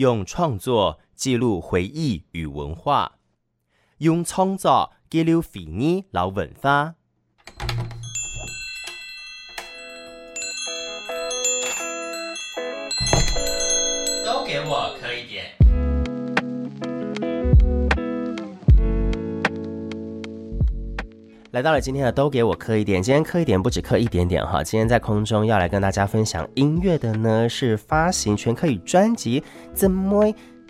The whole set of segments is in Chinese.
用创作记录回忆与文化，用创作记录回忆老文化。来到了今天的都给我磕一点，今天磕一点不止磕一点点哈，今天在空中要来跟大家分享音乐的呢是发行全科语专辑《怎么》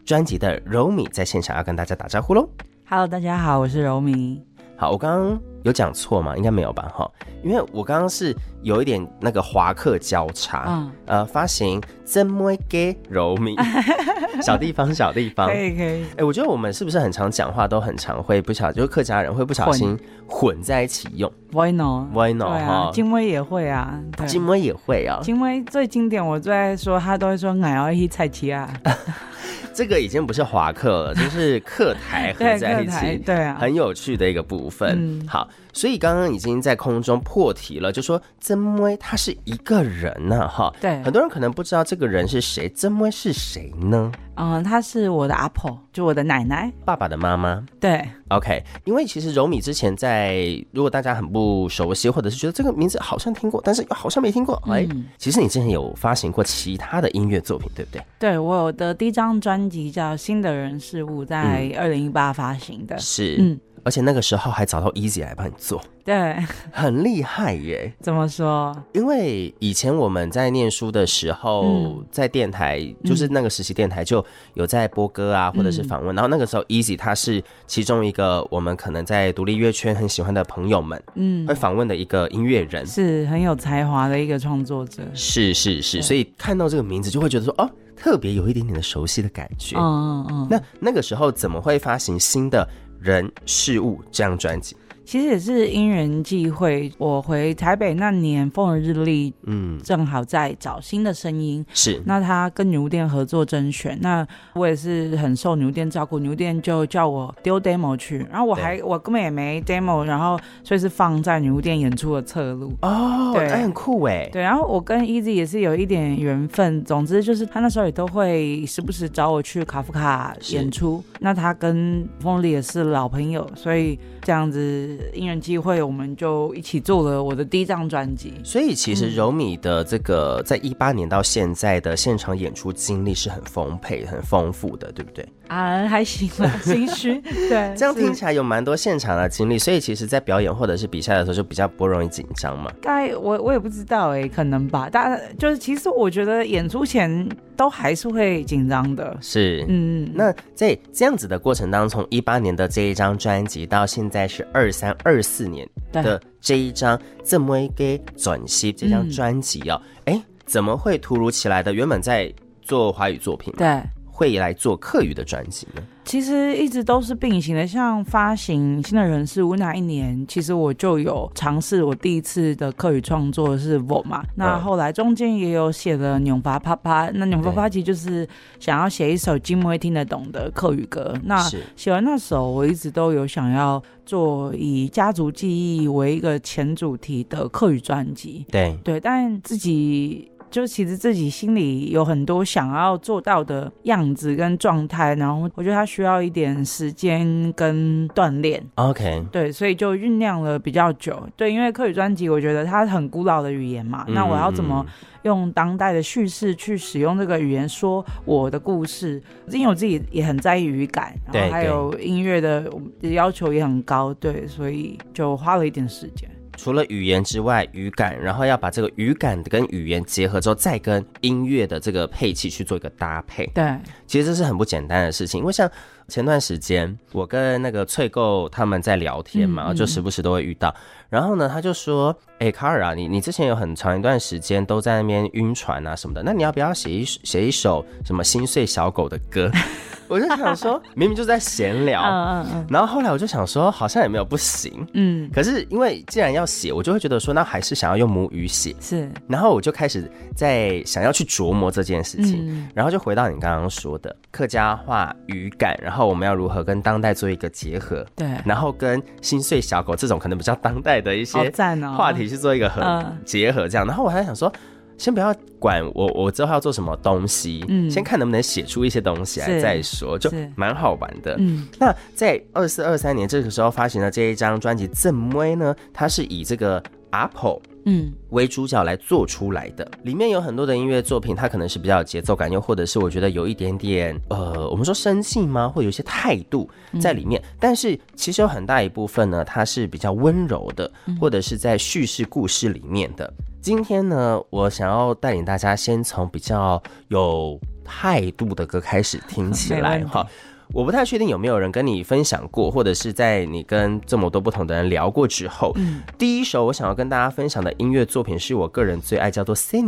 专辑的柔米在现场要跟大家打招呼喽。Hello，大家好，我是柔米。好，我刚刚有讲错吗？应该没有吧？哈，因为我刚刚是有一点那个华客交叉，嗯，呃，发行怎么给柔米，小地方，小地方，可以可以。哎、欸，我觉得我们是不是很常讲话都很常会不小，就是客家人会不小心混在一起用？Why not？Why not？哈，金威也会啊，金威也会啊。金威最经典，我最爱说，他都会说俺要一菜奇啊。这个已经不是华客了，就是客 台合在一起，对啊，很有趣的一个部分。嗯、好，所以刚刚已经在空中破题了，就说曾威他是一个人呢、啊，哈，对，很多人可能不知道这个人是谁，曾威是谁呢？嗯，她是我的阿婆，就我的奶奶，爸爸的妈妈。对，OK，因为其实柔米之前在，如果大家很不熟悉，或者是觉得这个名字好像听过，但是又好像没听过，哎、嗯，其实你之前有发行过其他的音乐作品，对不对？对，我的第一张专辑叫《新的人事物》，在二零一八发行的，是，嗯。而且那个时候还找到 Easy 来帮你做，对，很厉害耶。怎么说？因为以前我们在念书的时候，嗯、在电台，就是那个实习电台就有在播歌啊，嗯、或者是访问。然后那个时候 Easy 他是其中一个我们可能在独立乐圈很喜欢的朋友们，嗯，会访问的一个音乐人，是很有才华的一个创作者。是是是，所以看到这个名字就会觉得说，哦，特别有一点点的熟悉的感觉。嗯嗯嗯。那那个时候怎么会发行新的人事物这样专辑，其实也是因缘际会。我回台北那年，风和日丽，嗯，正好在找新的声音。是，那他跟女巫店合作甄选，那我也是很受女巫店照顾，女巫店就叫我丢 demo 去，然后我还我根本也没 demo，然后所以是放在女巫店演出的侧录。哦，对，很酷哎。对，然后我跟 Easy 也是有一点缘分。总之就是他那时候也都会时不时找我去卡夫卡演出。那他跟风力也是老朋友，所以这样子因缘机会，我们就一起做了我的第一张专辑。所以其实柔米的这个在一八年到现在的现场演出经历是很丰沛、很丰富的，对不对？啊，还行吧，心虚。对，这样听起来有蛮多现场的经历，所以其实，在表演或者是比赛的时候，就比较不容易紧张嘛。该我我也不知道哎、欸，可能吧。但就是其实我觉得演出前都还是会紧张的。是，嗯，那在这样子的过程当中，从一八年的这一张专辑到现在是二三二四年的这一张《这么给转型》这张专辑啊，哎、嗯，怎么会突如其来的？原本在做华语作品，对，会来做客语的专辑呢？其实一直都是并行的，像发行新的人事物那一年，其实我就有尝试我第一次的客语创作是我嘛。那后来中间也有写了《纽巴啪啪》，那《纽巴啪》其实就是想要写一首金木会听得懂的客语歌。那写完那首，我一直都有想要做以家族记忆为一个前主题的客语专辑。对对，但自己。就其实自己心里有很多想要做到的样子跟状态，然后我觉得他需要一点时间跟锻炼。OK，对，所以就酝酿了比较久。对，因为客语专辑，我觉得它很古老的语言嘛，嗯、那我要怎么用当代的叙事去使用这个语言说我的故事？因为我自己也很在意语感，然后还有音乐的要求也很高，对，所以就花了一点时间。除了语言之外，语感，然后要把这个语感跟语言结合之后，再跟音乐的这个配器去做一个搭配。对，其实这是很不简单的事情。因为像前段时间，我跟那个翠购他们在聊天嘛，嗯嗯、就时不时都会遇到。然后呢，他就说：“哎、欸，卡尔啊，你你之前有很长一段时间都在那边晕船啊什么的，那你要不要写一写一首什么心碎小狗的歌？”我就想说，明明就是在闲聊，嗯嗯嗯，然后后来我就想说，好像也没有不行，嗯，可是因为既然要写，我就会觉得说，那还是想要用母语写，是，然后我就开始在想要去琢磨这件事情，嗯、然后就回到你刚刚说的客家话语感，然后我们要如何跟当代做一个结合，对，然后跟心碎小狗这种可能比较当代的一些话题去做一个和结合，这样，然后我还想说。先不要管我，我之后要做什么东西，嗯，先看能不能写出一些东西来再说，就蛮好玩的。嗯，那在二四二三年这个时候发行的这一张专辑《正妹》呢，它是以这个 Apple。嗯，为主角来做出来的，里面有很多的音乐作品，它可能是比较有节奏感，又或者是我觉得有一点点呃，我们说生气吗？或有一些态度在里面。嗯、但是其实有很大一部分呢，它是比较温柔的，或者是在叙事故事里面的。嗯、今天呢，我想要带领大家先从比较有态度的歌开始听起来 哈。我不太确定有没有人跟你分享过，或者是在你跟这么多不同的人聊过之后，嗯，第一首我想要跟大家分享的音乐作品是我个人最爱，叫做《滴》。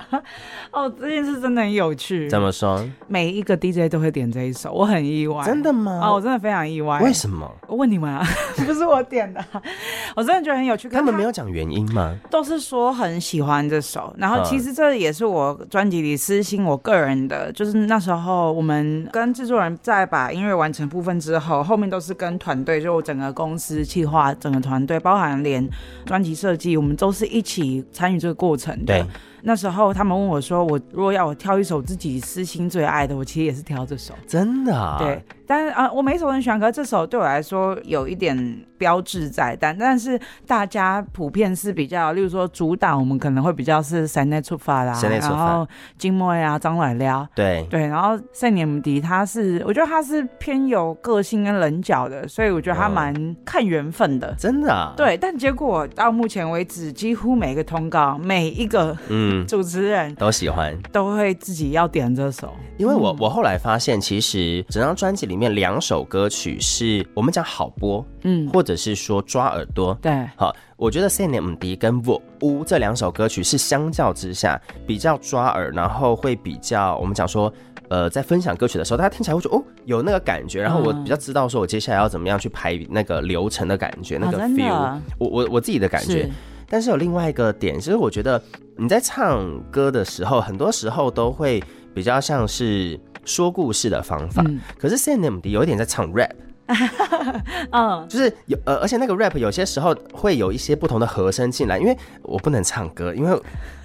哦，这件事真的很有趣。怎么说？每一个 DJ 都会点这一首，我很意外。真的吗？哦，我真的非常意外。为什么？我问你们啊，不是我点的。我真的觉得很有趣。他们没有讲原因吗？都是说很喜欢这首，然后其实这也是我专辑里私心我个人的，就是那时候我们跟制作人。在把音乐完成部分之后，后面都是跟团队，就整个公司企划，整个团队，包含连专辑设计，我们都是一起参与这个过程的。对。那时候他们问我说：“我如果要我挑一首自己私心最爱的，我其实也是挑这首。”真的啊？对。但是啊，我每一首很喜欢，可是这首对我来说有一点标志在，但但是大家普遍是比较，例如说主打我们可能会比较是山内出发啦，然后金莫呀、张来撩，对对，然后赛尼姆迪他是，我觉得他是偏有个性跟棱角的，所以我觉得他蛮看缘分的，真的啊。对，但结果到目前为止，几乎每个通告，每一个嗯。主持人都喜欢，都会自己要点这首，因为我我后来发现，其实整张专辑里面。面两首歌曲是我们讲好播，嗯，或者是说抓耳朵，对，好，我觉得《塞内姆迪》跟《我屋》这两首歌曲是相较之下比较抓耳，然后会比较我们讲说，呃，在分享歌曲的时候，大家听起来会说哦，有那个感觉，然后我比较知道说我接下来要怎么样去排那个流程的感觉，那个 feel，哦，我我我自己的感觉。是，但是有另外一个点，其实我觉得你在唱歌的时候，很多时候都会比较像是。说故事的方法，嗯、可是 CNMD 有一点在唱 rap，嗯，就是有呃，而且那个 rap 有些时候会有一些不同的和声进来，因为我不能唱歌，因为。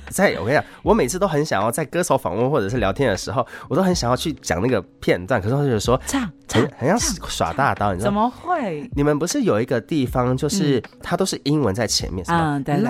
在我跟你讲，我每次都很想要在歌手访问或者是聊天的时候，我都很想要去讲那个片段，可是我就说唱唱很，很像耍大刀，你知道吗？怎么会？你们不是有一个地方，就是它都是英文在前面，是吗？嗯，对对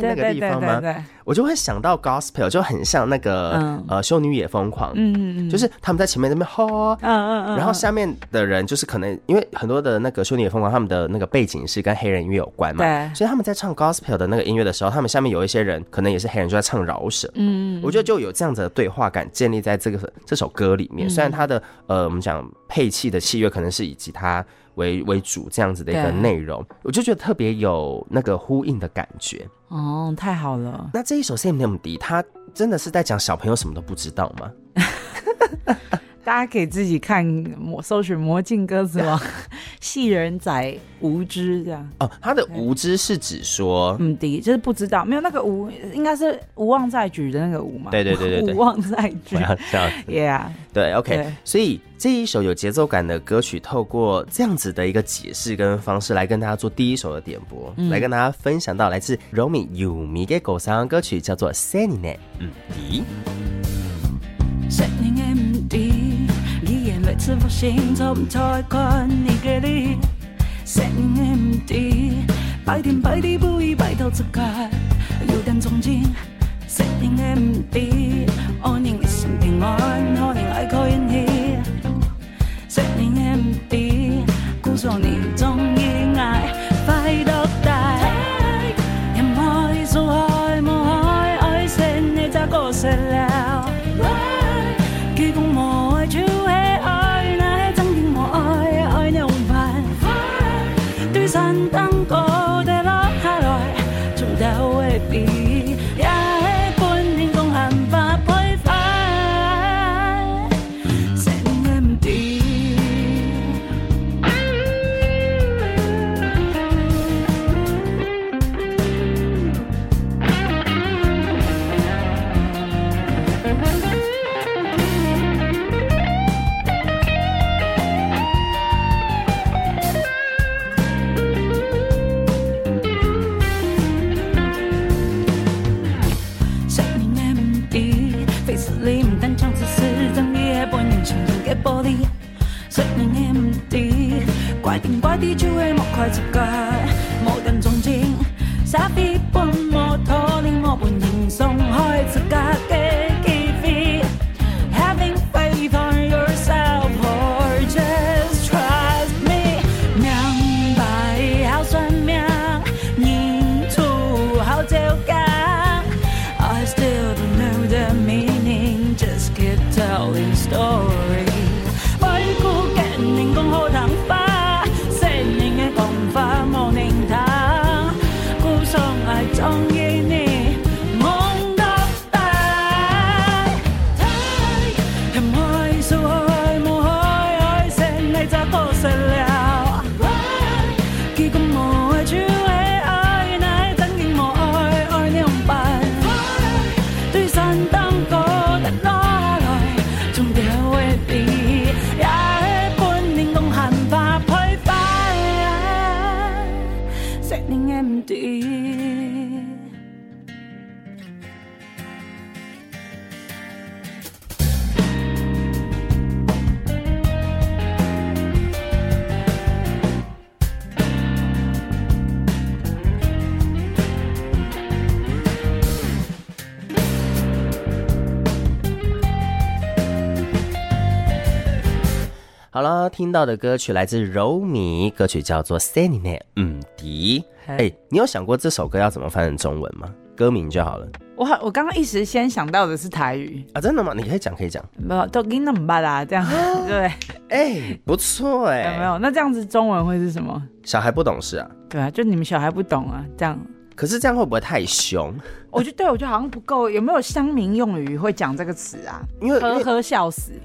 那个地方吗？我就会想到 gospel，就很像那个、嗯、呃修女也疯狂，嗯嗯嗯，就是他们在前面那边吼，嗯嗯嗯，然后下面的人就是可能因为很多的那个修女也疯狂，他们的那个背景是跟黑人音乐有关嘛，对，所以他们在唱 gospel 的那个音乐的时候，他们下面有一些人可能也是黑人，就在唱饶舌，嗯，我觉得就有这样子的对话感建立在这个这首歌里面。虽然它的呃，我们讲配器的器乐可能是以及他为为主这样子的一个内容，我就觉得特别有那个呼应的感觉。哦，太好了。那这一首《CNMD》，它真的是在讲小朋友什么都不知道吗？大家可以自己看魔搜寻魔镜歌词王，细人仔无知这样哦。他的无知是指说，嗯，第一就是不知道，没有那个无，应该是无望在举的那个无嘛。对对对对无望在举。这样，Yeah，对，OK 对。所以这一首有节奏感的歌曲，透过这样子的一个解释跟方式来跟大家做第一首的点播，嗯、来跟大家分享到来自 Romy Yumi 的歌声歌曲，叫做 Senine 嗯，第。每次发现找不太惯你给力，CNMD，白天白地不宜白头自盖，有点憧憬，CNMD，爱你一生平安，可能爱靠运气，CNMD，姑说你终于爱，快乐玻璃，十年的唔敌，怪天怪地就会莫快出界，听到的歌曲来自柔米，歌曲叫做《Sanine》，嗯，迪。哎、欸，你有想过这首歌要怎么翻成中文吗？歌名就好了。我我刚刚一时先想到的是台语啊，真的吗？你可以讲，可以讲。没有，都给那么办啦，这样 对。哎、欸，不错哎、欸。有没有？那这样子中文会是什么？小孩不懂事啊。对啊，就你们小孩不懂啊，这样。可是这样会不会太凶？我觉得对，我觉得好像不够。有没有乡民用语会讲这个词啊？因为呵呵笑死。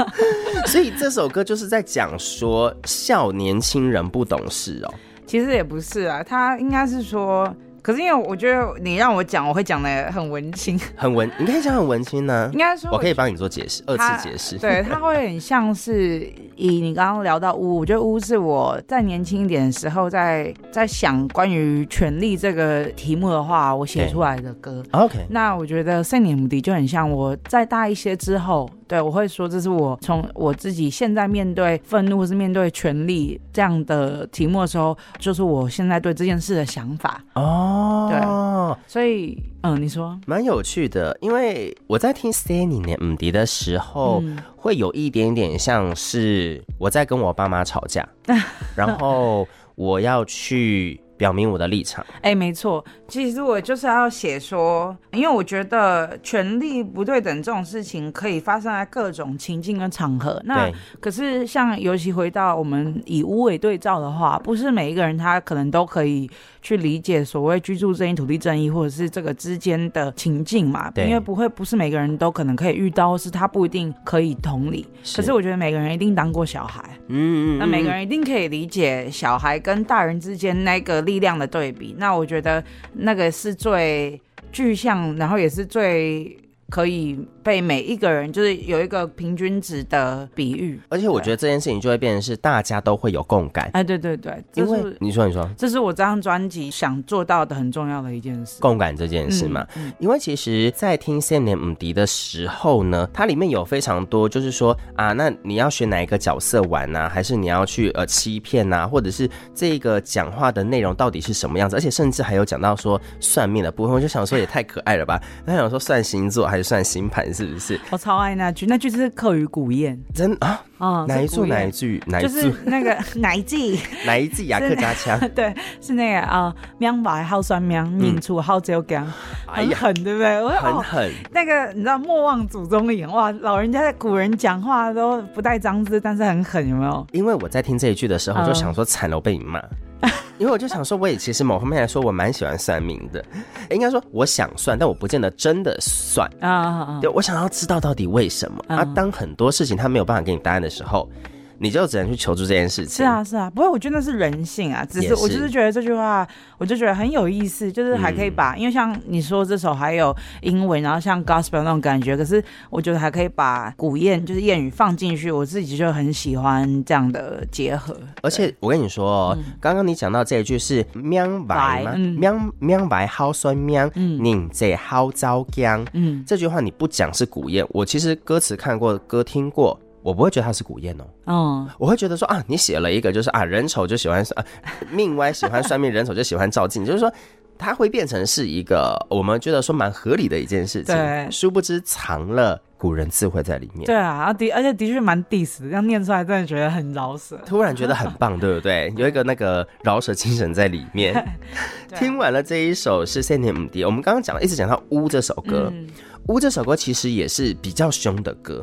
所以这首歌就是在讲说笑年轻人不懂事哦。其实也不是啊，他应该是说。可是因为我觉得你让我讲，我会讲的很文青，很文，你可以讲很文青呢。应该说，我可以帮你做解释，二次解释。对，他会很像是以你刚刚聊到巫，我觉得巫是我在年轻一点的时候在，在在想关于权力这个题目的话，我写出来的歌。OK，那我觉得圣年姆迪就很像我再大一些之后。对，我会说这是我从我自己现在面对愤怒或是面对权力这样的题目的时候，就是我现在对这件事的想法哦。对，所以嗯，你说蛮有趣的，因为我在听 Stanley 姆迪的时候，嗯，会有一点点像是我在跟我爸妈吵架，然后我要去。表明我的立场。哎、欸，没错，其实我就是要写说，因为我觉得权力不对等这种事情可以发生在各种情境跟场合。那可是像尤其回到我们以巫为对照的话，不是每一个人他可能都可以去理解所谓居住正义、土地正义，或者是这个之间的情境嘛。对，因为不会不是每个人都可能可以遇到，是他不一定可以同理。是。可是我觉得每个人一定当过小孩，嗯，嗯，嗯，那每个人一定可以理解小孩跟大人之间那个。力量的对比，那我觉得那个是最具象，然后也是最可以被每一个人就是有一个平均值的比喻，而且我觉得这件事情就会变成是大家都会有共感。哎，对对对，因为你说你说，这是我这张专辑想做到的很重要的一件事，共感这件事嘛。嗯嗯、因为其实，在听 Sam 姆迪的时候呢，它里面有非常多，就是说啊，那你要选哪一个角色玩呢、啊？还是你要去呃欺骗呐、啊？或者是这个讲话的内容到底是什么样子？而且甚至还有讲到说算命的部分，我就想说也太可爱了吧？他想说算星座还是算星盘？是不是？我超爱那句，那句是客语古谚，真啊啊、嗯！哪一句？哪一句？哪一句？就是那个哪一句？哪一句？雅克家腔？对，是那个啊，喵白好酸喵，命出好招工，很狠，对不对？我很狠。那个你知道莫忘祖宗言，哇，老人家在古人讲话都不带脏字，但是很狠，有没有？因为我在听这一句的时候，就想说惨了，我被你骂。因为我就想说，我也其实某方面来说，我蛮喜欢算命的。应该说，我想算，但我不见得真的算啊。对，我想要知道到底为什么啊。当很多事情他没有办法给你答案的时候，你就只能去求助这件事情。是啊，是啊，不过我觉得那是人性啊，只是我就是觉得这句话，我就觉得很有意思，就是还可以把，嗯、因为像你说这首还有英文，然后像 gospel 那种感觉，可是我觉得还可以把古谚就是谚语放进去，我自己就很喜欢这样的结合。而且我跟你说哦，刚刚、嗯、你讲到这一句是“喵白”吗？“喵喵白好酸喵”，嗯，你这好糟姜，嗯，这句话你不讲是古谚，我其实歌词看过，歌听过。我不会觉得他是古谚哦，嗯，我会觉得说啊，你写了一个就是啊，人丑就喜欢啊，命歪喜欢算命，人丑就喜欢照镜，就是说它会变成是一个我们觉得说蛮合理的一件事情，对，殊不知藏了古人智慧在里面。对啊，的而且的确蛮 diss 的，这样念出来真的觉得很饶舌，突然觉得很棒，对不对？有一个那个饶舌精神在里面。听完了这一首是三点五 D，我们刚刚讲了一直讲到乌这首歌。嗯乌这首歌其实也是比较凶的歌，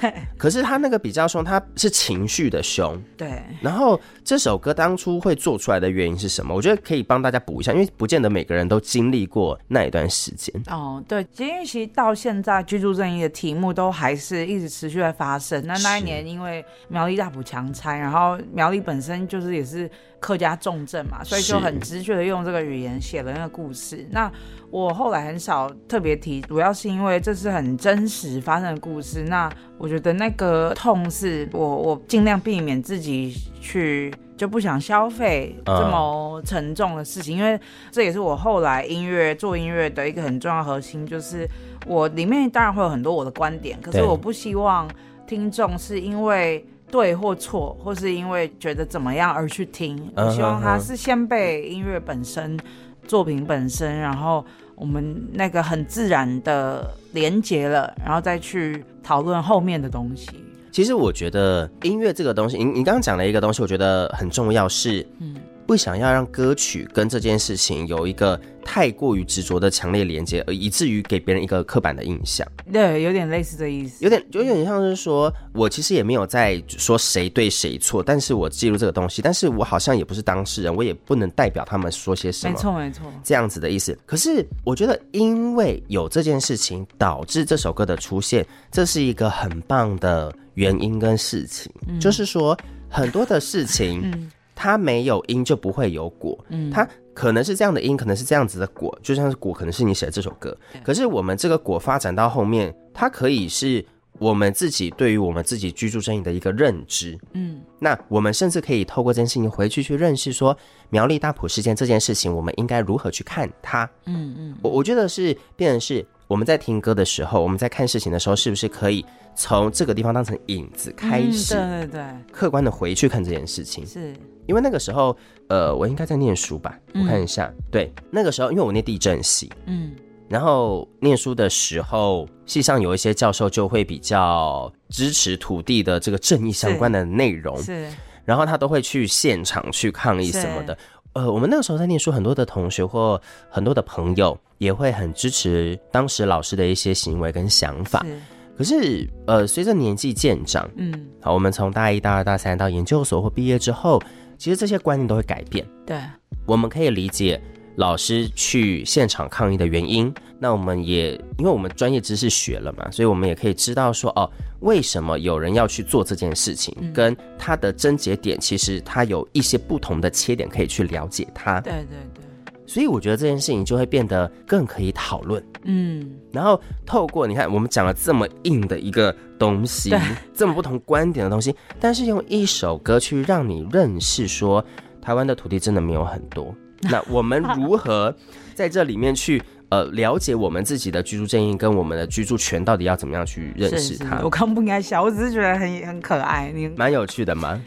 对。可是他那个比较凶，他是情绪的凶，对。然后这首歌当初会做出来的原因是什么？我觉得可以帮大家补一下，因为不见得每个人都经历过那一段时间。哦，对，因为其实到现在居住正义的题目都还是一直持续在发生。那那一年因为苗栗大埔强拆，然后苗栗本身就是也是。客家重镇嘛，所以就很直觉的用这个语言写了那个故事。那我后来很少特别提，主要是因为这是很真实发生的故事。那我觉得那个痛是我我尽量避免自己去就不想消费这么沉重的事情，因为这也是我后来音乐做音乐的一个很重要核心，就是我里面当然会有很多我的观点，可是我不希望听众是因为。对或错，或是因为觉得怎么样而去听，我希望他是先被音乐本身、作品本身，然后我们那个很自然的连接了，然后再去讨论后面的东西。其实我觉得音乐这个东西，你你刚刚讲了一个东西，我觉得很重要是，嗯。不想要让歌曲跟这件事情有一个太过于执着的强烈连接，而以至于给别人一个刻板的印象。对，有点类似的意思。有点，有点像是说，我其实也没有在说谁对谁错，但是我记录这个东西，但是我好像也不是当事人，我也不能代表他们说些什么。没错，没错，这样子的意思。可是我觉得，因为有这件事情导致这首歌的出现，这是一个很棒的原因跟事情。嗯、就是说，很多的事情。嗯它没有因就不会有果，嗯，它可能是这样的因，可能是这样子的果，就像是果，可能是你写的这首歌。可是我们这个果发展到后面，它可以是我们自己对于我们自己居住正义的一个认知，嗯，那我们甚至可以透过这件事情回去去认识说苗栗大埔事件这件事情，我们应该如何去看它，嗯嗯，我我觉得是变成是。我们在听歌的时候，我们在看事情的时候，是不是可以从这个地方当成影子开始？对对对，客观的回去看这件事情。是因为那个时候，呃，我应该在念书吧？我看一下，对，那个时候，因为我念地震系，嗯，然后念书的时候，系上有一些教授就会比较支持土地的这个正义相关的内容，是，然后他都会去现场去抗议什么的。呃，我们那个时候在念书，很多的同学或很多的朋友也会很支持当时老师的一些行为跟想法。是可是，呃，随着年纪渐长，嗯，好，我们从大一、大二、大三到研究所或毕业之后，其实这些观念都会改变。对，我们可以理解。老师去现场抗议的原因，那我们也因为我们专业知识学了嘛，所以我们也可以知道说，哦，为什么有人要去做这件事情，嗯、跟他的症结点，其实他有一些不同的切点可以去了解他。对对对。所以我觉得这件事情就会变得更可以讨论。嗯。然后透过你看，我们讲了这么硬的一个东西，这么不同观点的东西，但是用一首歌去让你认识说，台湾的土地真的没有很多。那我们 如何在这里面去呃了解我们自己的居住正义跟我们的居住权到底要怎么样去认识它？是是我刚不应该笑，我只是觉得很很可爱，你蛮有趣的吗？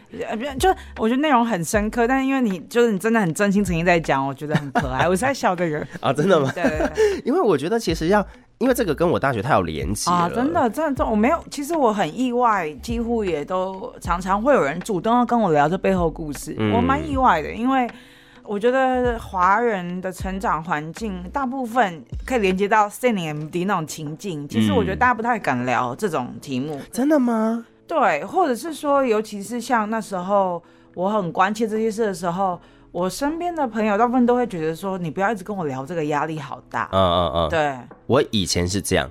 就我觉得内容很深刻，但是因为你就是你真的很真心诚意在讲，我觉得很可爱。我是在笑这个 啊，真的吗？对，对，对，因为我觉得其实要，因为这个跟我大学太有连接啊，真的真的，我没有，其实我很意外，几乎也都常常会有人主动要跟我聊这背后故事，嗯、我蛮意外的，因为。我觉得华人的成长环境大部分可以连接到4年 MD 那种情境，其实我觉得大家不太敢聊这种题目。嗯、真的吗？对，或者是说，尤其是像那时候我很关切这些事的时候，我身边的朋友大部分都会觉得说，你不要一直跟我聊这个，压力好大。嗯嗯嗯，对，我以前是这样，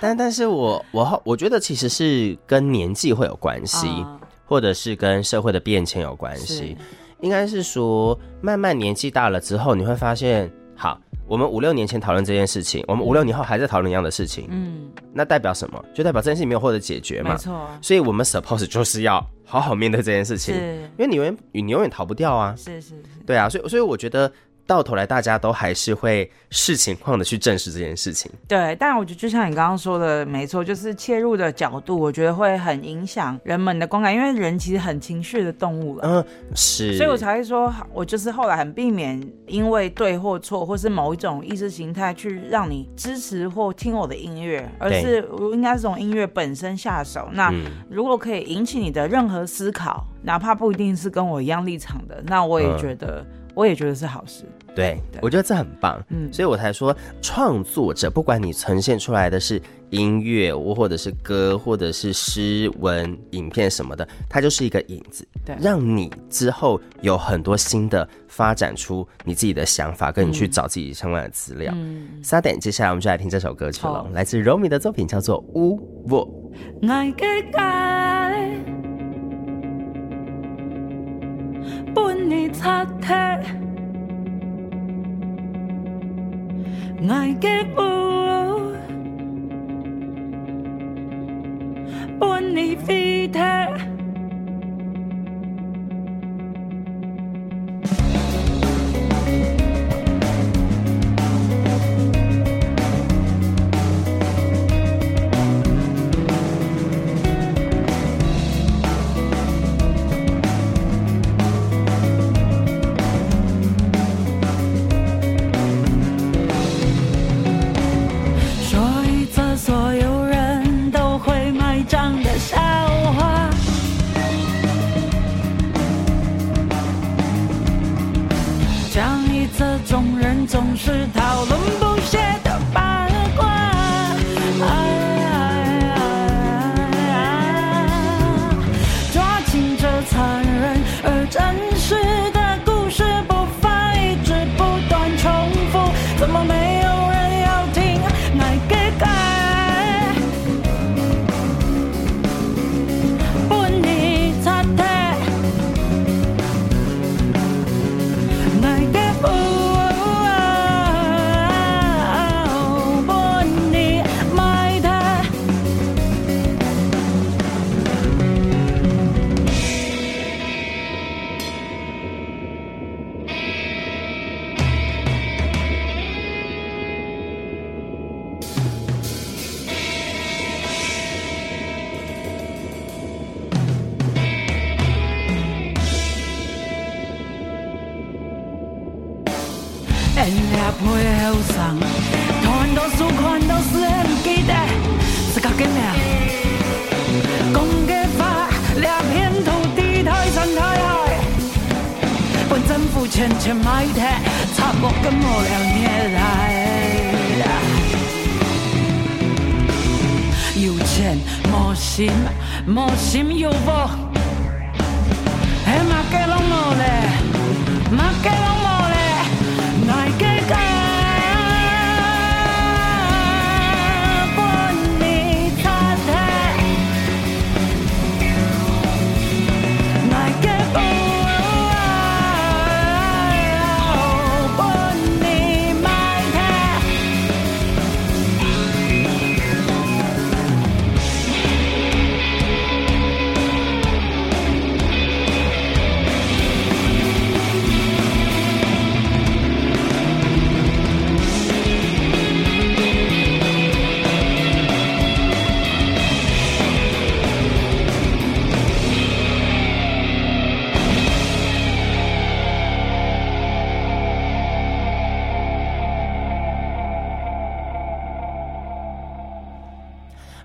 但但是我我我觉得其实是跟年纪会有关系。嗯或者是跟社会的变迁有关系。应该是说，慢慢年纪大了之后，你会发现，好，我们五六年前讨论这件事情，我们五六年后还在讨论一样的事情，嗯，那代表什么？就代表这件事情没有获得解决嘛，没错。所以我们 suppose 就是要好好面对这件事情，是，因为你永远你永远逃不掉啊，是是是，对啊，所以所以我觉得。到头来，大家都还是会视情况的去证实这件事情。对，但我觉得就像你刚刚说的，没错，就是切入的角度，我觉得会很影响人们的观感，因为人其实很情绪的动物了。嗯，是。所以我才会说，我就是后来很避免因为对或错，或是某一种意识形态去让你支持或听我的音乐，而是我应该是从音乐本身下手。那如果可以引起你的任何思考，哪怕不一定是跟我一样立场的，那我也觉得。嗯我也觉得是好事，对，对。我觉得这很棒，嗯，所以我才说，创作者不管你呈现出来的是音乐，或者是歌，或者是诗文、影片什么的，它就是一个引子，对，让你之后有很多新的发展出你自己的想法，跟你去找自己相关的资料。嗯，三点，接下来我们就来听这首歌曲了，来自柔米的作品，叫做《乌沃》。本你擦体，爱给我，本你飞体。搭配後生，看到數看到數唔記得，是搞緊咩啊？講嘅話兩邊土地太神太害，本政府全全買的，差不多我兩年來。有錢冇心，冇心有我，嘿，馬雞攏冇咧，馬雞攏。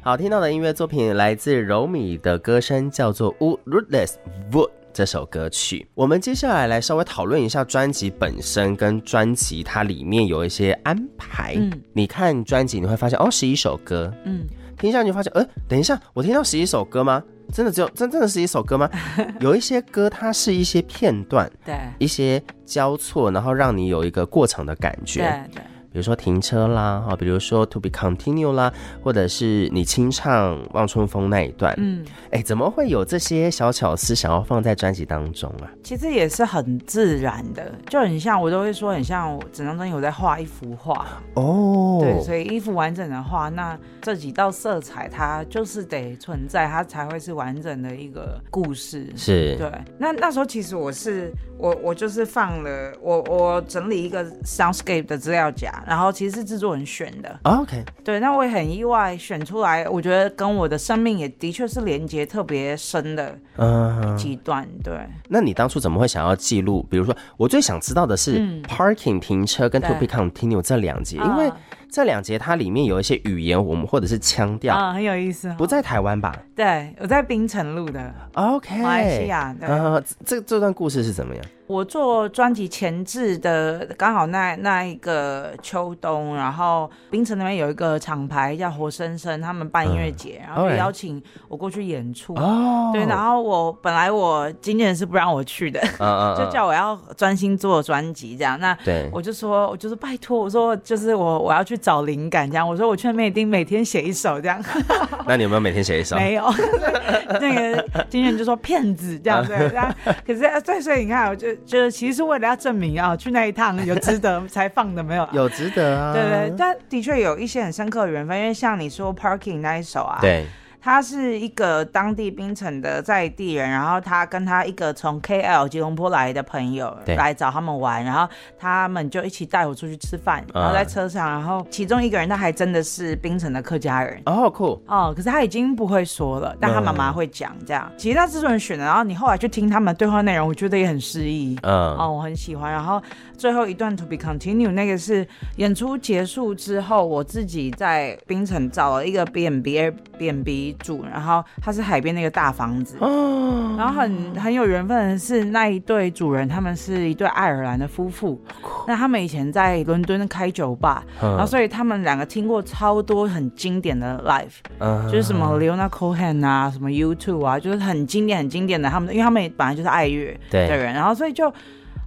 好，听到的音乐作品来自柔米的歌声，叫做《乌 Rootless Wood》这首歌曲。我们接下来来稍微讨论一下专辑本身跟专辑它里面有一些安排。嗯，你看专辑你会发现哦，十一首歌。嗯，听下去就发现，呃，等一下，我听到十一首歌吗？真的只有真正的十一首歌吗？有一些歌它是一些片段，对，一些交错，然后让你有一个过程的感觉。对对。比如说停车啦，哈，比如说 To Be Continue 啦，或者是你清唱《望春风》那一段，嗯，哎、欸，怎么会有这些小巧思想要放在专辑当中啊？其实也是很自然的，就很像我都会说，很像整张专辑我在画一幅画。哦，对，所以一幅完整的画，那这几道色彩它就是得存在，它才会是完整的一个故事，是。对。那那时候其实我是我我就是放了我我整理一个 soundscape 的资料夹，然后其实是制作人选的。OK，对，那我也很意外选出来，我觉得跟我的生命也的确是连接特别深的嗯几段。对，那你当初怎么会想要记录？比如说，我最想知道的是 parking 停车跟 to be continue 这两节，因为。这两节它里面有一些语言，我们或者是腔调啊，很有意思。不在台湾吧？对，我在槟城录的。OK，马来西亚。呃，这这段故事是怎么样？我做专辑前置的，刚好那那一个秋冬，然后冰城那边有一个厂牌叫活生生，他们办音乐节，嗯、然后邀请我过去演出。哦，对，然后我本来我经纪人是不让我去的，嗯、就叫我要专心做专辑这样。那对，我就说，我就说拜托，我说就是我我要去找灵感这样。我说我去那边一定每天写一首这样。那你有没有每天写一首？没有。那个经纪人就说骗子这样对，这样。可是对，所以你看，我就。就是其实是为了要证明啊，去那一趟有值得才放的没有？有值得啊，对，对对，但的确有一些很深刻的缘分，因为像你说 Parking 那一首啊，对。他是一个当地槟城的在地人，然后他跟他一个从 KL 吉隆坡来的朋友来找他们玩，然后他们就一起带我出去吃饭，然后在车上，然后其中一个人他还真的是槟城的客家人。哦，酷哦，可是他已经不会说了，但他妈妈会讲这样。其实他制作人选的，然后你后来去听他们对话内容，我觉得也很诗意，嗯，哦，我很喜欢。然后最后一段 To Be Continue 那个是演出结束之后，我自己在槟城找了一个 B&B Airbnb 住，然后它是海边那个大房子，哦，然后很很有缘分的是那一对主人，他们是一对爱尔兰的夫妇，那他们以前在伦敦开酒吧，然后所以他们两个听过超多很经典的 live，就是什么 Leonard Cohen 啊，什么 U2 啊，就是很经典很经典的，他们因为他们本来就是爱乐的人，然后所以就。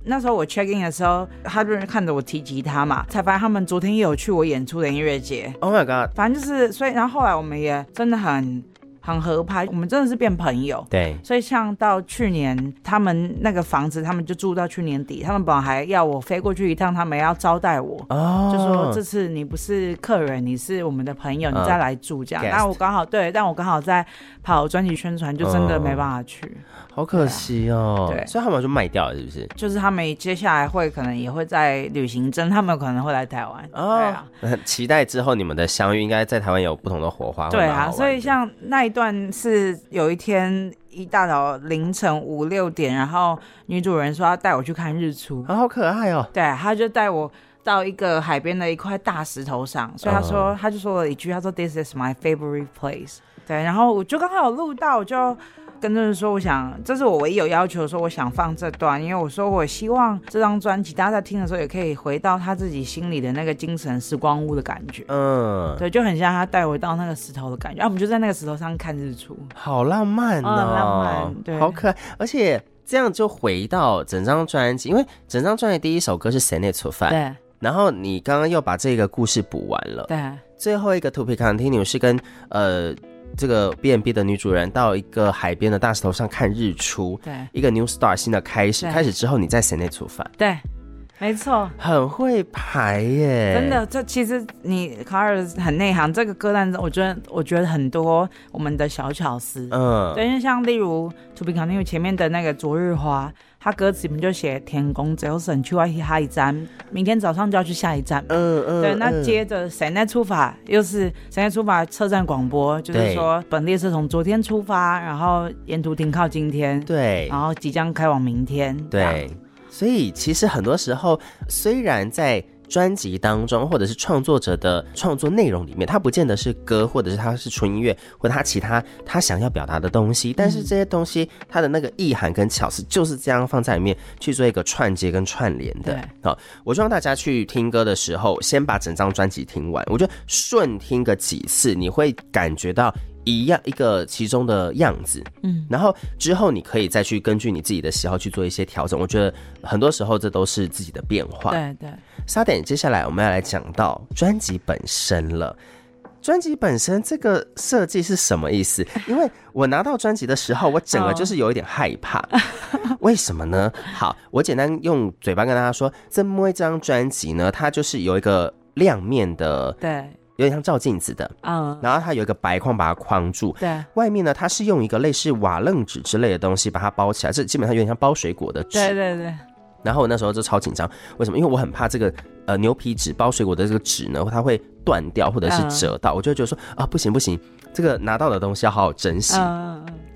那时候我 check in 的时候，他就是看着我提吉他嘛，才发现他们昨天也有去我演出的音乐节。Oh my god！反正就是，所以然后后来我们也真的很很合拍，我们真的是变朋友。对。所以像到去年，他们那个房子，他们就住到去年底，他们本来还要我飞过去一趟，他们要招待我。哦。就说这次你不是客人，你是我们的朋友，你再来住这样。那、uh, 我刚好对，但我刚好在跑专辑宣传，就真的没办法去。Uh. 好可惜哦，对，所以他们就卖掉了，是不是？就是他们接下来会可能也会在旅行中，他们可能会来台湾。哦，对啊，期待之后你们的相遇，应该在台湾有不同的火花。对啊，所以像那一段是有一天一大早凌晨五六点，然后女主人说要带我去看日出，啊，好可爱哦。对，她就带我到一个海边的一块大石头上，所以她说，哦，他就说了一句，她说 This is my favorite place。对，然后我就刚好有录到，我就。跟就是说，我想这是我唯一有要求，说我想放这段，因为我说我希望这张专辑大家在听的时候也可以回到他自己心里的那个精神时光屋的感觉。嗯，对，就很像他带我到那个石头的感觉，啊，我们就在那个石头上看日出，好浪漫哦，嗯、浪漫，对，好可爱，而且这样就回到整张专辑，因为整张专辑第一首歌是谁内出饭，对，然后你刚刚又把这个故事补完了，对，最后一个 To Be Continue 是跟呃。这个 B n B 的女主人到一个海边的大石头上看日出，对，一个 new start 新的开始，开始之后你在室内出发，对，没错，很会排耶，真的，这其实你卡尔很内行，这个歌单我觉得我觉得很多我们的小巧思，嗯，对，因为像例如 To Be Continued 前面的那个昨日花。他歌词里面就写天公只有省去外下一站，明天早上就要去下一站。嗯嗯。对，那接着谁在出发？又是谁在出发？车站广播就是说，本列车从昨天出发，然后沿途停靠今天。对。然后即将开往明天。对。所以其实很多时候，虽然在。专辑当中，或者是创作者的创作内容里面，它不见得是歌，或者是它是纯音乐，或者他其他他想要表达的东西。但是这些东西，它的那个意涵跟巧思就是这样放在里面去做一个串接跟串联的。好，我希望大家去听歌的时候，先把整张专辑听完。我觉得顺听个几次，你会感觉到。一样一个其中的样子，嗯，然后之后你可以再去根据你自己的喜好去做一些调整。我觉得很多时候这都是自己的变化。对对，沙点，接下来我们要来讲到专辑本身了。专辑本身这个设计是什么意思？因为我拿到专辑的时候，我整个就是有一点害怕。为什么呢？好，我简单用嘴巴跟大家说，这么一张专辑呢，它就是有一个亮面的，对。有点像照镜子的，嗯，然后它有一个白框把它框住，对，外面呢，它是用一个类似瓦楞纸之类的东西把它包起来，这基本上有点像包水果的纸，对对对。然后我那时候就超紧张，为什么？因为我很怕这个呃牛皮纸包水果的这个纸呢，它会断掉或者是折到，嗯、我就会觉得说啊，不行不行，这个拿到的东西要好好珍惜。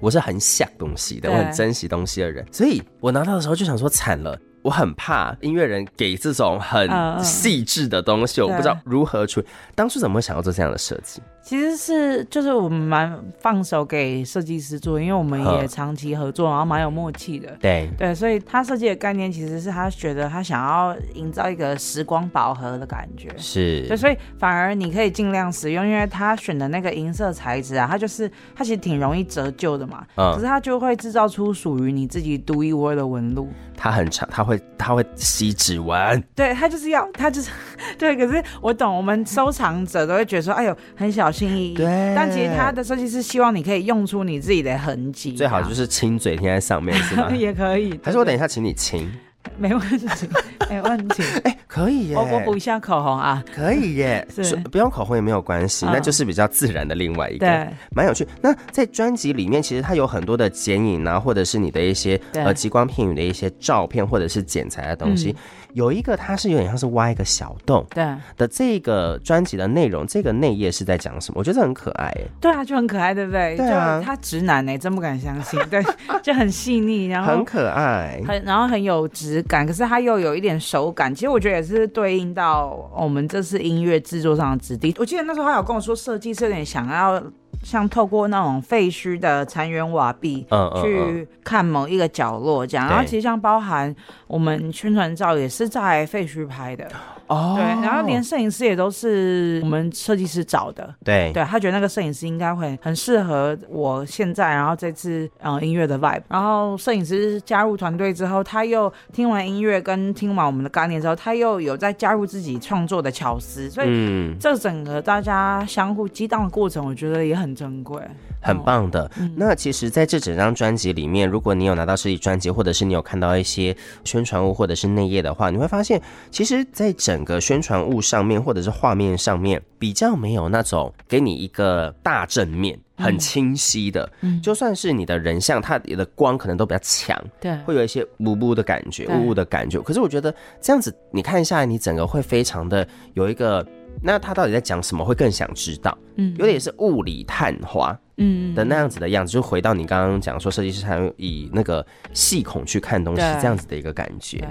我是很想东西的，我很珍惜东西的人，所以我拿到的时候就想说惨了。我很怕音乐人给这种很细致的东西，uh, 我不知道如何处理。当初怎么会想要做这样的设计？其实是就是我们蛮放手给设计师做，因为我们也长期合作，然后蛮有默契的。对对，所以他设计的概念其实是他觉得他想要营造一个时光宝盒的感觉。是，对，所以反而你可以尽量使用，因为他选的那个银色材质啊，它就是它其实挺容易折旧的嘛。嗯。可是它就会制造出属于你自己独一无二的纹路。它很长，它会它会吸指纹。对，它就是要它就是 对。可是我懂，我们收藏者都会觉得说，哎呦，很小心翼翼。对。但其实他的设计师希望你可以用出你自己的痕迹。最好就是亲嘴贴在上面，是吗？也可以。还是我等一下请你亲？没问题，没问题。哎、欸，可以耶。我我补一下口红啊。可以耶。是。不用口红也没有关系，那就是比较自然的另外一个。对。蛮有趣。那在专辑里面，其实它有很多的剪影啊，或者是你的一些呃激光片语的一些照片，或者是剪裁的东西。嗯有一个，它是有点像是挖一个小洞，对的。这个专辑的内容，这个内页是在讲什么？我觉得很可爱，哎。对啊，就很可爱，对不对？对啊，他直男哎，真不敢相信。对，就很细腻，然后很可爱，很然后很有质感，可是它又有一点手感。其实我觉得也是对应到我们这次音乐制作上的质地。我记得那时候他有跟我说，设计是有点想要。像透过那种废墟的残垣瓦壁，嗯，去看某一个角落这样，然后其实像包含我们宣传照也是在废墟拍的。哦，对，然后连摄影师也都是我们设计师找的，对，对他觉得那个摄影师应该会很适合我现在，然后这次嗯音乐的 vibe，然后摄影师加入团队之后，他又听完音乐跟听完我们的概念之后，他又有在加入自己创作的巧思，所以这整个大家相互激荡的过程，我觉得也很珍贵。很棒的。嗯、那其实，在这整张专辑里面，如果你有拿到实体专辑，或者是你有看到一些宣传物或者是内页的话，你会发现，其实，在整个宣传物上面或者是画面上面，比较没有那种给你一个大正面很清晰的。嗯，就算是你的人像，它的光可能都比较强，对，会有一些雾雾的感觉，雾雾的感觉。可是我觉得这样子，你看下来，你整个会非常的有一个。那他到底在讲什么？会更想知道，嗯，有点是雾里探花，嗯的那样子的样子，就回到你刚刚讲说设计师他以那个细孔去看东西这样子的一个感觉。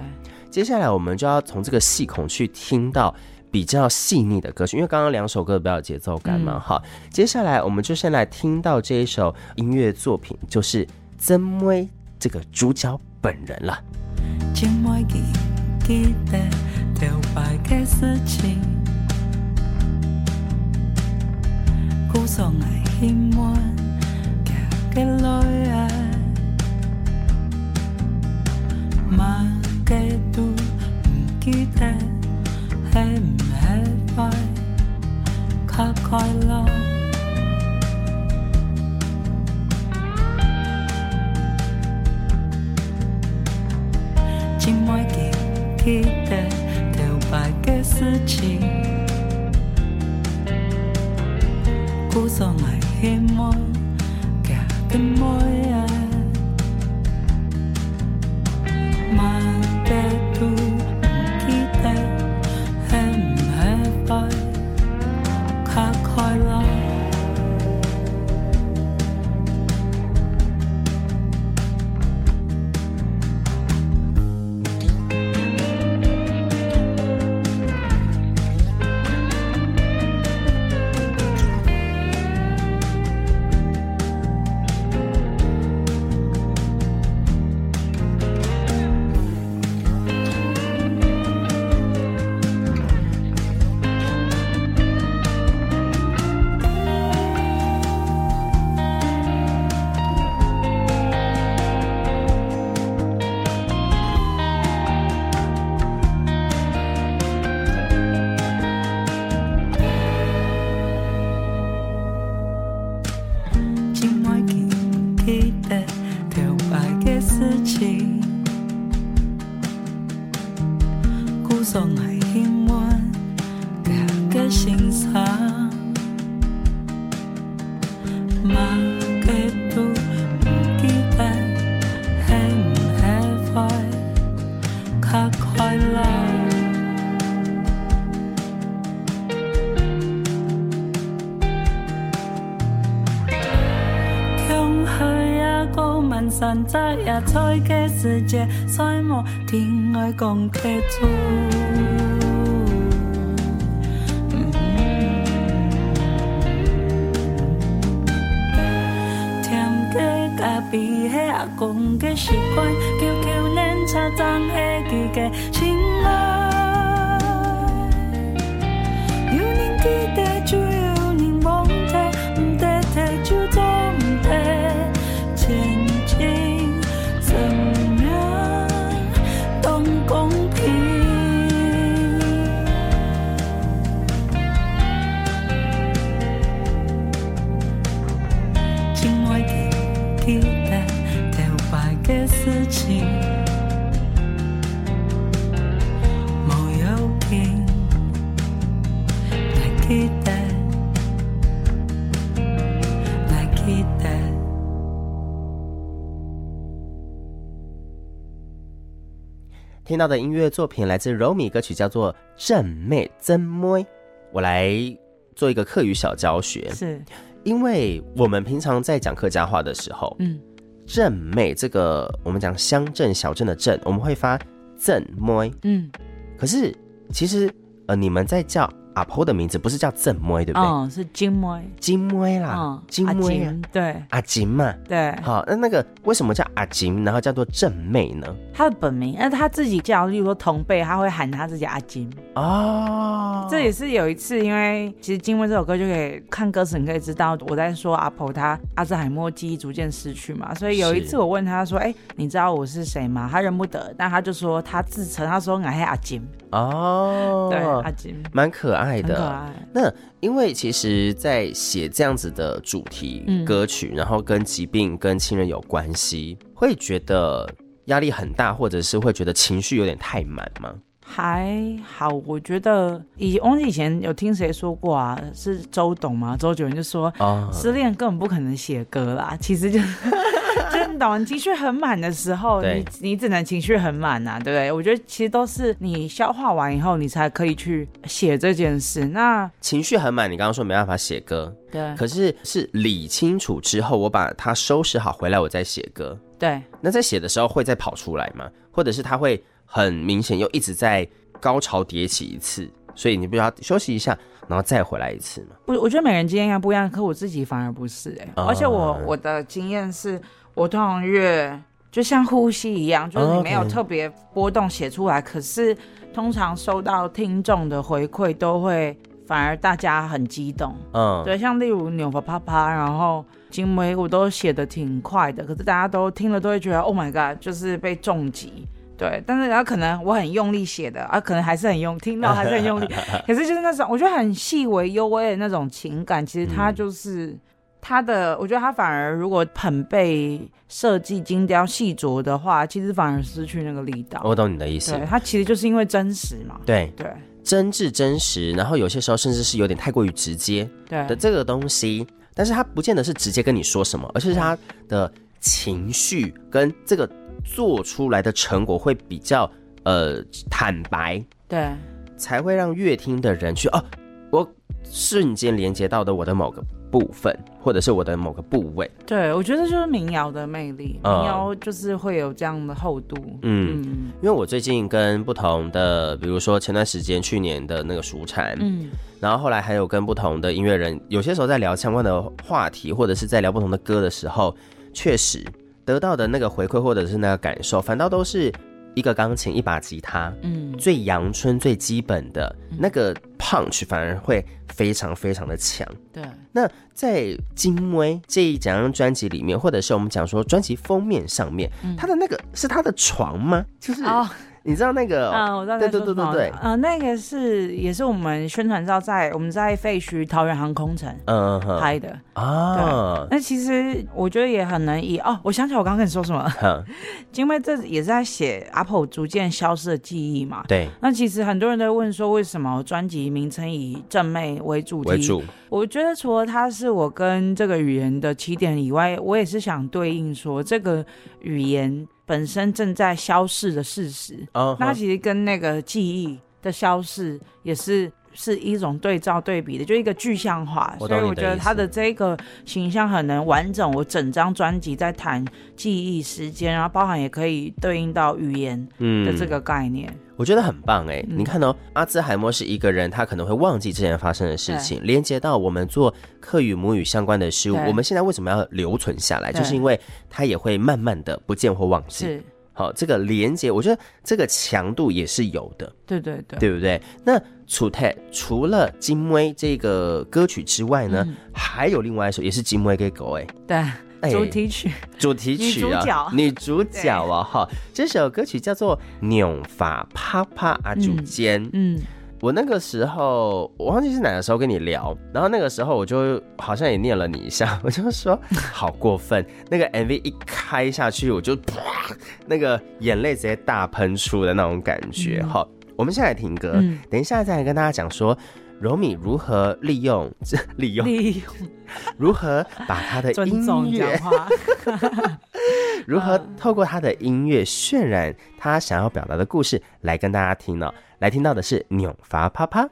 接下来我们就要从这个细孔去听到比较细腻的歌曲，因为刚刚两首歌比较有节奏感嘛，哈、嗯。接下来我们就先来听到这一首音乐作品，就是曾威这个主角本人了。故作危险弯，骑嘅女啊，马嘅都唔记得，系唔系快，卡快乐。今晚记记得头发嘅事情。故作爱黑猫，假的山在野菜的世界，再无听爱讲客处。过隔壁的阿公嘅习惯，久久念茶总会记个听到的音乐作品来自柔米，歌曲叫做《正妹真妹》。我来做一个客语小教学，是因为我们平常在讲客家话的时候，嗯，正妹这个我们讲乡镇小镇的镇，我们会发正妹，嗯，可是其实呃，你们在叫。阿婆的名字不是叫正妹，对不对？嗯，是金妹，金妹啦，嗯、金妹啊，对，阿金嘛，对。好，那那个为什么叫阿金，然后叫做正妹呢？她的本名，那她自己叫，例如说同辈，她会喊她自己阿金。哦，这也是有一次，因为其实《金妹》这首歌就可以看歌词，你可以知道我在说阿婆她阿兹海默记忆逐渐失去嘛。所以有一次我问她说：“哎，你知道我是谁吗？”她认不得，但她就说她自称，她说我是阿金。哦，对，阿金，蛮可爱的。可爱。那因为其实，在写这样子的主题歌曲，嗯、然后跟疾病、跟亲人有关系，会觉得压力很大，或者是会觉得情绪有点太满吗？还好，我觉得以我以前有听谁说过啊？是周董吗？周杰伦就说，哦、失恋根本不可能写歌啦。其实就是。真的，你情绪很满的时候，你你只能情绪很满呐、啊，对不对？我觉得其实都是你消化完以后，你才可以去写这件事。那情绪很满，你刚刚说没办法写歌，对。可是是理清楚之后，我把它收拾好回来，我再写歌。对。那在写的时候会再跑出来吗？或者是它会很明显又一直在高潮迭起一次，所以你不要休息一下，然后再回来一次吗？不，我觉得每个人经验应该不一样，可我自己反而不是哎、而且我我的经验是。我通常越就像呼吸一样，就是你没有特别波动写出来.可是通常收到听众的回馈都会反而大家很激动。嗯，对，像例如扭啪啪啪，然后金梅我都写的挺快的，可是大家都听了都会觉得 Oh my God，就是被重击。对，但是然后可能我很用力写的啊，可能还是很用，听到还是很用力，可是就是那种我觉得很细微幽微的那种情感，其实它就是。嗯他的，我觉得他反而如果很被设计精雕细琢的话，其实反而失去那个力道。我懂你的意思。对，他其实就是因为真实嘛。对对，真挚真实，然后有些时候甚至是有点太过于直接的这个东西，但是他不见得是直接跟你说什么，而是他的情绪跟这个做出来的成果会比较呃坦白，对，才会让乐听的人去哦，我瞬间连接到的我的某个。部分，或者是我的某个部位，对，我觉得就是民谣的魅力，民谣就是会有这样的厚度。嗯，嗯，因为我最近跟不同的，比如说前段时间去年的那个蜀禅，嗯，然后后来还有跟不同的音乐人，有些时候在聊相关的话题，或者是在聊不同的歌的时候，确实得到的那个回馈或者是那个感受，反倒都是。一个钢琴，一把吉他，嗯，最阳春、最基本的那个 punch 反而会非常非常的强。对，那在《金威》这一张专辑里面，或者是我们讲说专辑封面上面，嗯、他的那个是他的床吗？就是你知道那个？嗯，我知道。对对对对对。嗯，那个是也是我们宣传照在我们在废墟桃园航空城嗯拍的啊。那其实我觉得也很能以哦，我想起来我刚刚跟你说什么？因为这也是在写阿婆逐渐消失的记忆嘛。对。那其实很多人都问说，为什么专辑名称以正妹为主题？为主。我觉得除了它是我跟这个语言的起点以外，我也是想对应说这个语言。本身正在消逝的事实，uh. 那其实跟那个记忆的消逝也是是一种对照对比的，就一个具象化。所以我觉得他的这个形象很能完整。我整张专辑在谈记忆、时间，然后包含也可以对应到语言的这个概念。嗯我觉得很棒哎，嗯、你看哦，阿兹海默是一个人，他可能会忘记之前发生的事情，对连接到我们做客语母语相关的事物。我们现在为什么要留存下来？就是因为他也会慢慢的不见或忘记。是，好，这个连接，我觉得这个强度也是有的。对对对，对不对？那楚泰除了《金威》这个歌曲之外呢，嗯、还有另外一首也是《金威》给狗哎。对。主题曲，主题曲啊，女主角啊，哈，这首歌曲叫做《扭法啪啪》阿主间，嗯，我那个时候我忘记是哪个时候跟你聊，然后那个时候我就好像也念了你一下，我就说好过分，那个 MV 一开下去，我就啪，那个眼泪直接大喷出的那种感觉，好，我们现在来听歌，等一下再来跟大家讲说。柔米如何利用这 利用利用，如何把他的音乐，如何透过他的音乐渲染他想要表达的故事，来跟大家听呢？来听到的是纽发啪啪。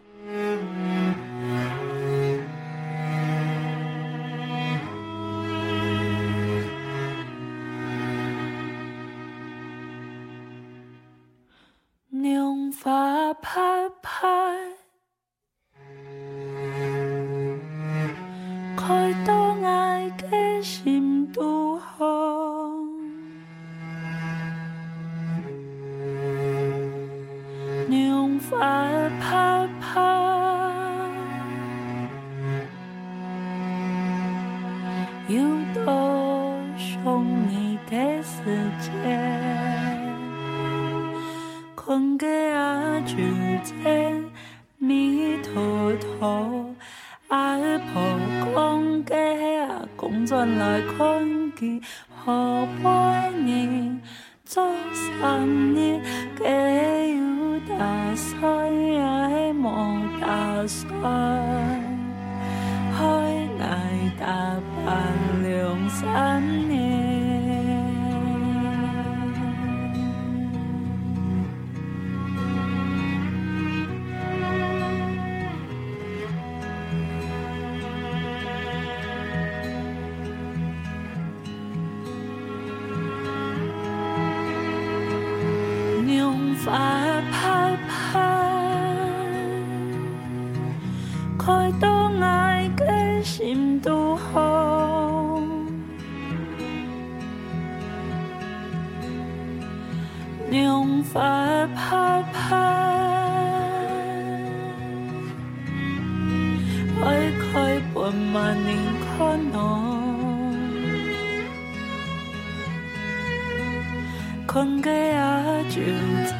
困个阿就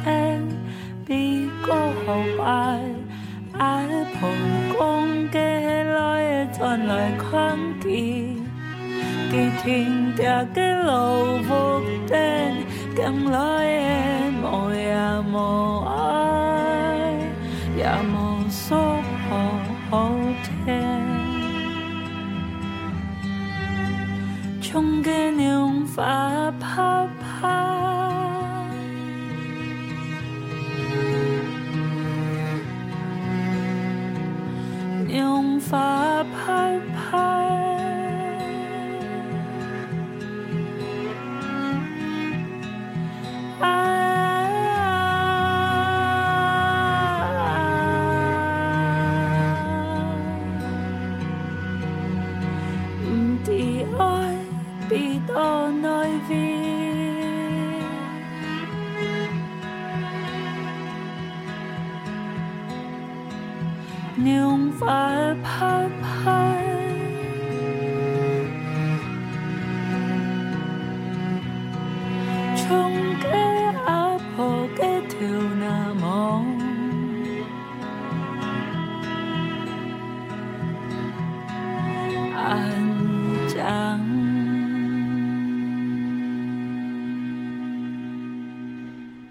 在比过后摆，阿婆讲过来转来看见，佢听着个老福灯，将来的无也无爱，也无所好听，冲个纽发啪发啪啪。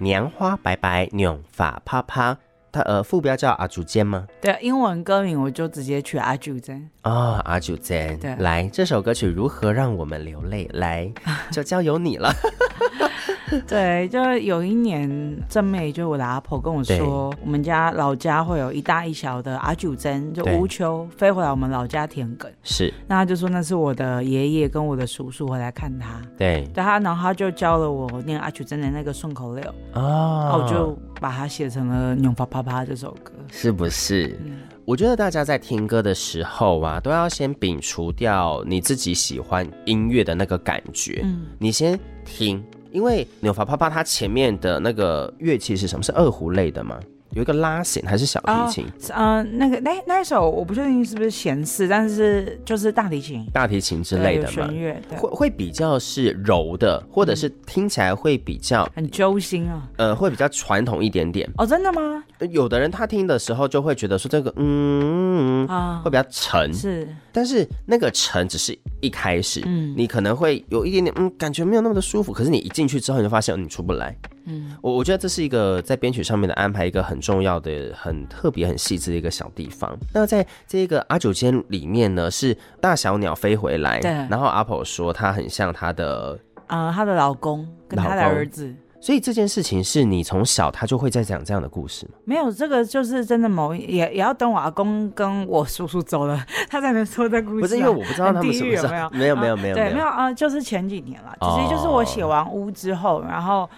棉花白白，娘发趴趴。它呃副标叫阿祖间吗？对，英文歌名我就直接取阿祖间。哦，阿祖间。对，来这首歌曲如何让我们流泪？来，就交由你了。对，就有一年正妹就我的阿婆跟我说，我们家老家会有一大一小的阿九针，就乌秋飞回来我们老家田埂。是，那他就说那是我的爷爷跟我的叔叔回来看他。对，对他，然后他就教了我念阿九针的那个顺口溜。哦，我就把它写成了《牛啪啪啪》这首歌，是不是？嗯，我觉得大家在听歌的时候啊，都要先摒除掉你自己喜欢音乐的那个感觉。嗯，你先听。因为纽法啪啪，它前面的那个乐器是什么？是二胡类的吗？有一个拉弦还是小提琴？嗯、哦呃，那个那那一首我不确定是不是弦四，但是就是大提琴、大提琴之类的嘛。弦乐会会比较是柔的，或者是听起来会比较、嗯、很揪心啊。呃，会比较传统一点点。哦，真的吗？有的人他听的时候就会觉得说这个嗯会比较沉，是。但是那个沉只是一开始，嗯，你可能会有一点点嗯感觉没有那么的舒服，可是你一进去之后你就发现你出不来。嗯，我我觉得这是一个在编曲上面的安排，一个很重要的、很特别、很细致的一个小地方。那在这个阿九间里面呢，是大小鸟飞回来，对。然后阿婆说她很像她的，呃，她的老公跟她的儿子。所以这件事情是你从小他就会在讲这样的故事吗？没有，这个就是真的某也也要等我阿公跟我叔叔走了，他才能说这故事。不是因为我不知道他们是不是有没有没有没有没有对没有啊，就是前几年了，其实就是我写完屋之后，然后。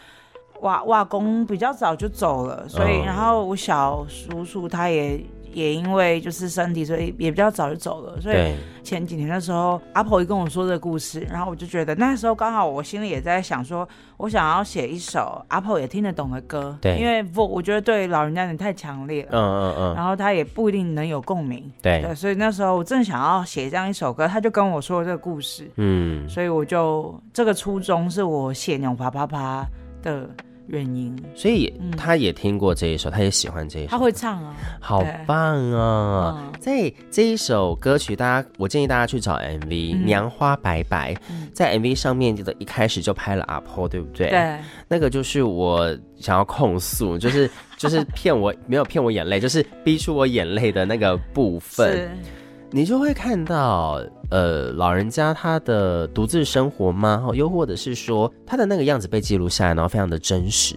外外公比较早就走了，所以然后我小叔叔他也也因为就是身体，所以也比较早就走了。所以前几年的时候，阿婆一跟我说这个故事，然后我就觉得那时候刚好我心里也在想说，我想要写一首阿婆也听得懂的歌。对，因为我我觉得对老人家有点太强烈了。嗯嗯嗯。然后他也不一定能有共鸣。对。对，所以那时候我正想要写这样一首歌，他就跟我说这个故事。嗯。所以我就这个初衷是我写娘发趴趴的原因，所以他也听过这一首，嗯、他也喜欢这一首，他会唱啊，好棒啊！嗯、在这一首歌曲，大家我建议大家去找 MV、嗯《娘花白白》，在 MV 上面记得一开始就拍了阿婆，对不对？对，那个就是我想要控诉，就是就是骗我没有骗我眼泪，就是逼出我眼泪的那个部分。你就会看到，呃，老人家他的独自生活吗？又或者是说他的那个样子被记录下来，然后非常的真实，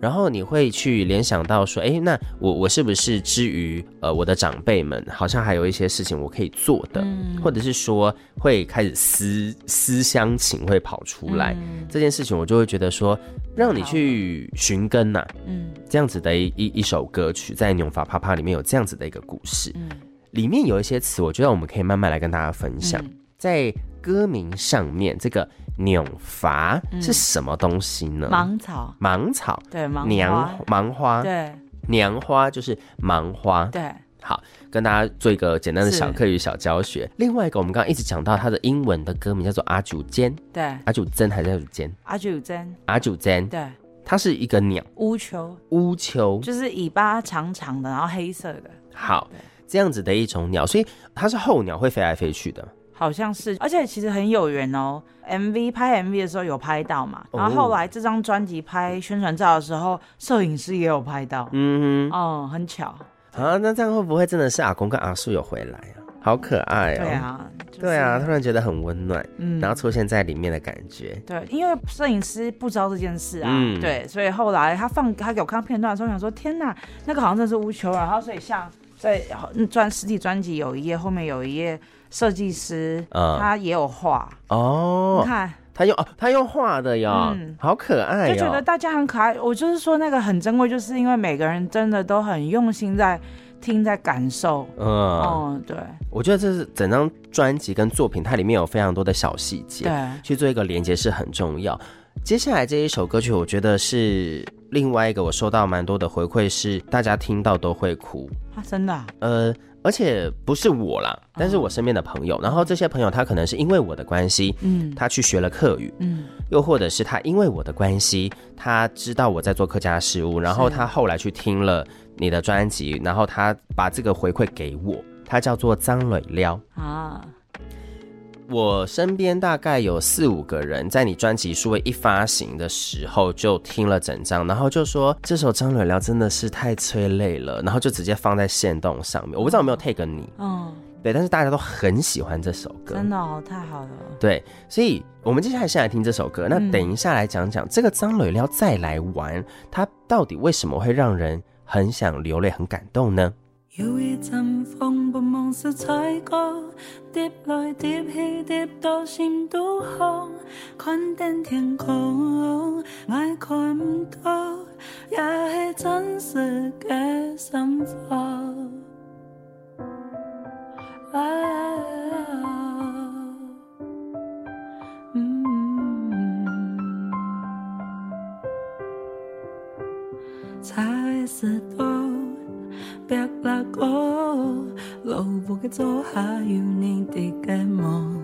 然后你会去联想到说，哎，那我我是不是之于呃我的长辈们，好像还有一些事情我可以做的，嗯、或者是说会开始思思乡情会跑出来、嗯、这件事情，我就会觉得说，让你去寻根呐、啊，嗯，这样子的一一一首歌曲，在《娘发趴趴》里面有这样子的一个故事，嗯。里面有一些词，我觉得我们可以慢慢来跟大家分享。嗯、在歌名上面，这个“娘发”是什么东西呢？芒草，芒草，对，芒娘芒花，对，娘花就是芒花，对。好，跟大家做一个简单的小课语小教学。另外一个，我们刚刚一直讲到它的英文的歌名叫做阿祖间，对，阿祖间还是阿祖间？阿祖间，阿祖间，对，它是一个鸟，乌秋，乌秋，就是尾巴长长的，然后黑色的。好。这样子的一种鸟，所以它是候鸟，会飞来飞去的，好像是，而且其实很有缘哦。MV 拍 MV 的时候有拍到嘛，然后后来这张专辑拍宣传照的时候，摄影师也有拍到，嗯哼，哦，很巧啊。那这样会不会真的是阿公跟阿叔有回来啊？好可爱哦。对啊，就是、对啊，突然觉得很温暖，嗯，然后出现在里面的感觉。对，因为摄影师不知道这件事啊，嗯、对，所以后来他放他给我看片段的时候，我想说天哪，那个好像真的是乌秋，然后所以像。在专实体专辑有一页，后面有一页设计师，嗯，他也有画哦。你看他用哦，他用画的呀，嗯，好可爱，就觉得大家很可爱。我就是说那个很珍贵，就是因为每个人真的都很用心在听，在感受。嗯，嗯，对，我觉得这是整张专辑跟作品，它里面有非常多的小细节，对，去做一个连接是很重要。接下来这一首歌曲，我觉得是另外一个我收到蛮多的回馈，是大家听到都会哭。啊，真的、啊？呃，而且不是我啦，但是我身边的朋友，哦、然后这些朋友他可能是因为我的关系，嗯，他去学了客语，嗯，又或者是他因为我的关系，他知道我在做客家事务，然后他后来去听了你的专辑，然后他把这个回馈给我，他叫做张磊撩。啊。我身边大概有四五个人，在你专辑数位一发行的时候就听了整张，然后就说这首张磊聊真的是太催泪了，然后就直接放在线动上面。我不知道有没有 take 你，嗯，对，但是大家都很喜欢这首歌，真的哦，太好了。对，所以我们接下来先来听这首歌，那等一下来讲讲这个张磊聊再来玩，它到底为什么会让人很想流泪、很感动呢？有一阵风不梦是彩歌，叠来叠去叠到心都红，看见天空，爱看不到，也是真实的生活。啊，嗯，才是多。别拉过，路不该走，还有你的个梦，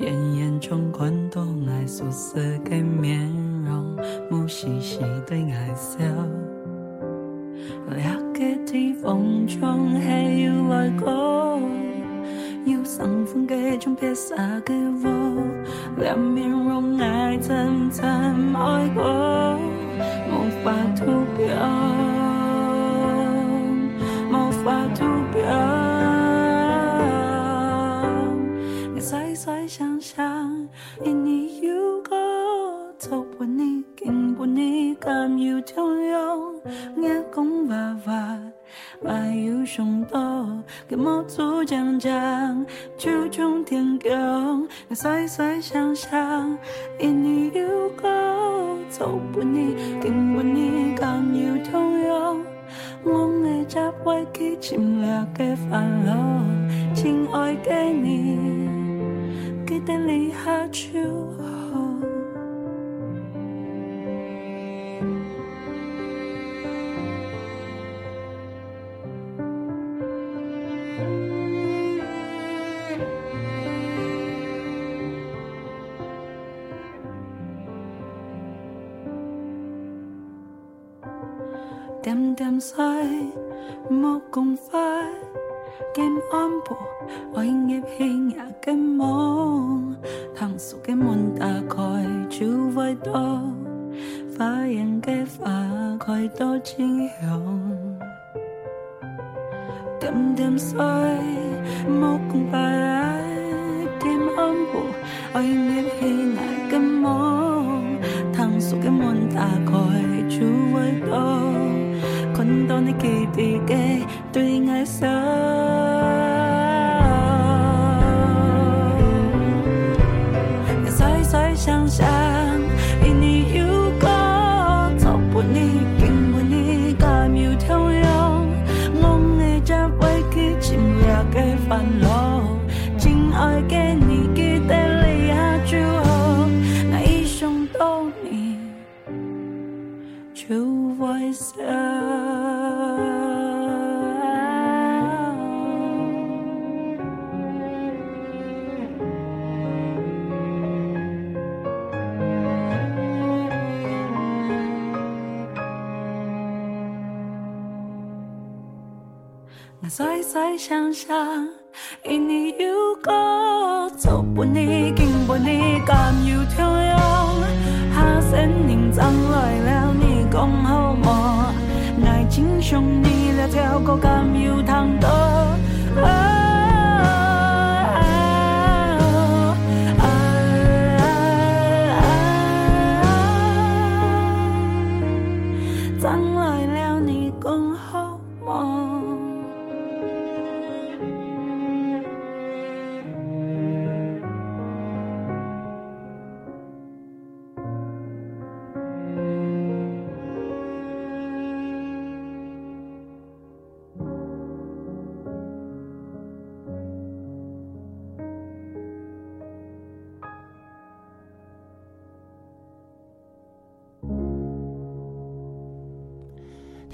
眼眼中看到爱熟悉的面容，木细细对爱笑。两个地方中还有来过，有伤风的种别杀给我，两面容爱层层爱过，无法图标。无法图标，我细细想想，因你有个走不你，经不你，敢有条用，我讲话话，爱有上道，给莫做讲讲，就从天空。我细细想想，因你有个走不你，经不你，敢有条用。爱只会去尽了的烦恼，亲爱的你，记得你下就共快，兼安步，爱入戏也跟梦，糖醋的门打开就会到，花园的花开到清香。点点水，莫共快，兼安步，爱入戏也跟梦，糖醋的门打开就会到。看到你记得给对爱笑，细细想想，因你有个走不你，经不你，敢有条用，我爱这委屈情了的烦恼，亲爱的你记得你下就好，那一想到你就会笑。细细想想，因你有个走不你，经不你，感有条样？下山人怎来了？你讲好么？爱情像你了条个甘有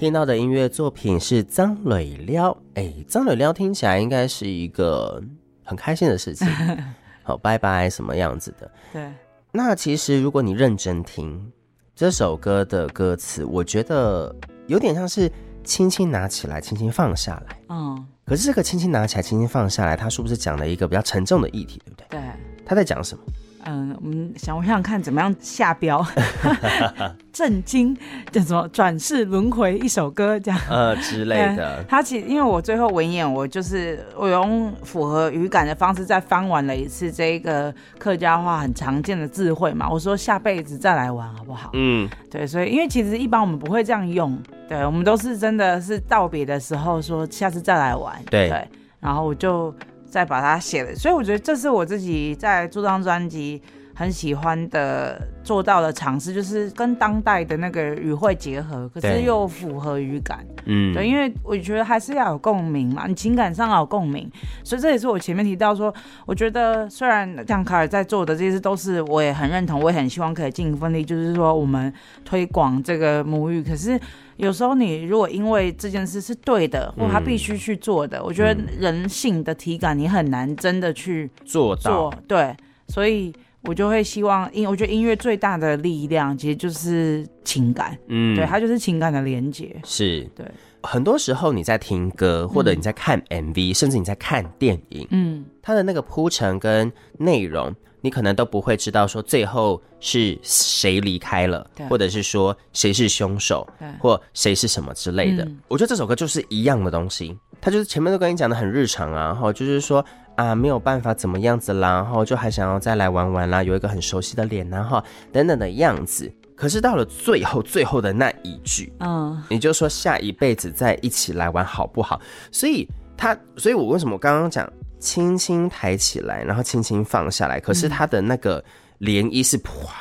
听到的音乐作品是张磊撩，哎，张磊撩听起来应该是一个很开心的事情，好，拜拜什么样子的？对。那其实如果你认真听这首歌的歌词，我觉得有点像是轻轻拿起来，轻轻放下来。嗯。可是这个轻轻拿起来，轻轻放下来，它是不是讲了一个比较沉重的议题，对不对？对。他在讲什么？嗯，我们想我想想看怎么样下标，震惊叫什么转世轮回一首歌这样呃之类的。他其实因为我最后文演，我就是我用符合语感的方式再翻完了一次这个客家话很常见的智慧嘛。我说下辈子再来玩好不好？嗯，对，所以因为其实一般我们不会这样用，对，我们都是真的是道别的时候说下次再来玩，对，对，然后我就。再把它写了，所以我觉得这是我自己在做这张专辑很喜欢的做到的尝试，就是跟当代的那个语汇结合，可是又符合语感。嗯，对，因为我觉得还是要有共鸣嘛，你情感上要有共鸣，所以这也是我前面提到说，我觉得虽然像卡尔在做的这些都是我也很认同，我也很希望可以尽一份力，就是说我们推广这个母语，可是。有时候你如果因为这件事是对的，或他必须去做的，嗯，我觉得人性的体感你很难真的去做到。做对，所以我就会希望音，我觉得音乐最大的力量其实就是情感，嗯，对，它就是情感的连接。是，对。很多时候你在听歌，或者你在看 MV，嗯，甚至你在看电影，嗯，它的那个铺陈跟内容。你可能都不会知道说最后是谁离开了，或者是说谁是凶手，或谁是什么之类的。我觉得这首歌就是一样的东西，他就是前面都跟你讲的很日常啊，然后就是说啊没有办法怎么样子啦，然后就还想要再来玩玩啦，有一个很熟悉的脸，然后等等的样子。可是到了最后最后的那一句，嗯，你就说下一辈子再一起来玩好不好？所以他，所以我为什么刚刚讲？轻轻抬起来，然后轻轻放下来。可是它的那个涟漪是哗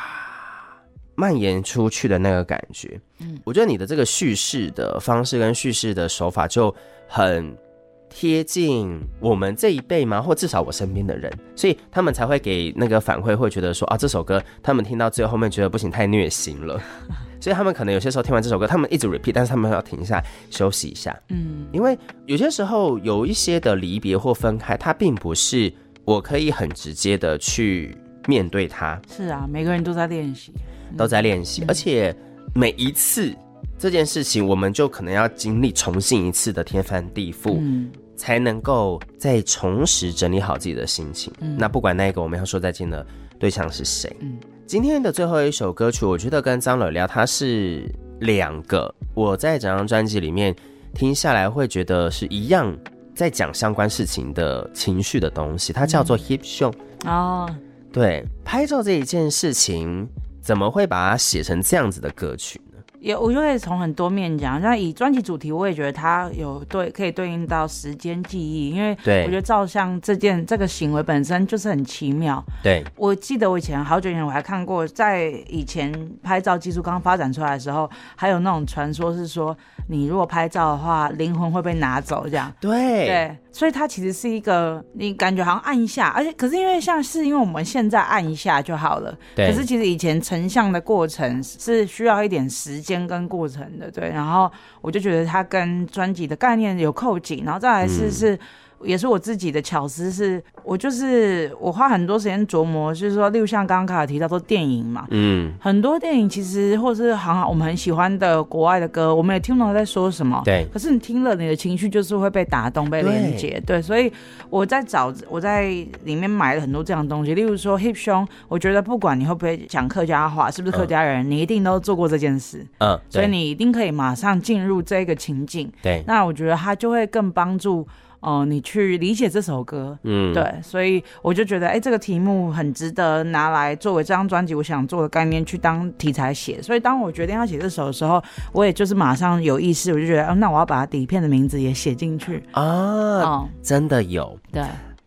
蔓延出去的那个感觉。嗯，我觉得你的这个叙事的方式跟叙事的手法就很贴近我们这一辈嘛，或至少我身边的人，所以他们才会给那个反馈，会觉得说啊，这首歌他们听到最后面觉得不行，太虐心了。所以他们可能有些时候听完这首歌，他们一直 repeat，但是他们要停下来休息一下。嗯，因为有些时候有一些的离别或分开，它并不是我可以很直接的去面对它。是啊，每个人都在练习，都在练习，而且每一次这件事情，我们就可能要经历重新一次的天翻地覆，嗯，才能够再重拾整理好自己的心情。嗯，那不管那个我们要说再见的对象是谁，嗯。今天的最后一首歌曲，我觉得跟张磊聊，它是两个。我在整张专辑里面听下来会觉得是一样在讲相关事情的情绪的东西，它叫做 Hip Show 哦，对，拍照这一件事情，怎么会把它写成这样子的歌曲？也，我就可以从很多面讲。像以专辑主题，我也觉得它有对，可以对应到时间记忆，因为我觉得照相这件这个行为本身就是很奇妙。对，我记得我以前好久以前我还看过，在以前拍照技术刚发展出来的时候，还有那种传说是说，你如果拍照的话，灵魂会被拿走这样。对对。所以它其实是一个，你感觉好像按一下，而且可是因为像是因为我们现在按一下就好了，对。可是其实以前成像的过程是需要一点时间跟过程的，对。然后我就觉得它跟专辑的概念有扣紧，然后再来是、嗯、是。也是我自己的巧思是，是我就是我花很多时间琢磨，就是说，例如像刚刚卡尔提到说电影嘛，嗯，很多电影其实或者是好像我们很喜欢的国外的歌，我们也听不懂在说什么，对。可是你听了，你的情绪就是会被打动、被连接，对，对。所以我在找，我在里面买了很多这样的东西，例如说 Hip Song，我觉得不管你会不会讲客家话，是不是客家人，嗯，你一定都做过这件事，嗯，所以你一定可以马上进入这个情境，对。那我觉得它就会更帮助。哦、呃，你去理解这首歌，嗯，对，所以我就觉得，哎、欸，这个题目很值得拿来作为这张专辑我想做的概念去当题材写。所以当我决定要写这首的时候，我也就是马上有意识，我就觉得，哦，那我要把底片的名字也写进去啊、哦。真的有。对，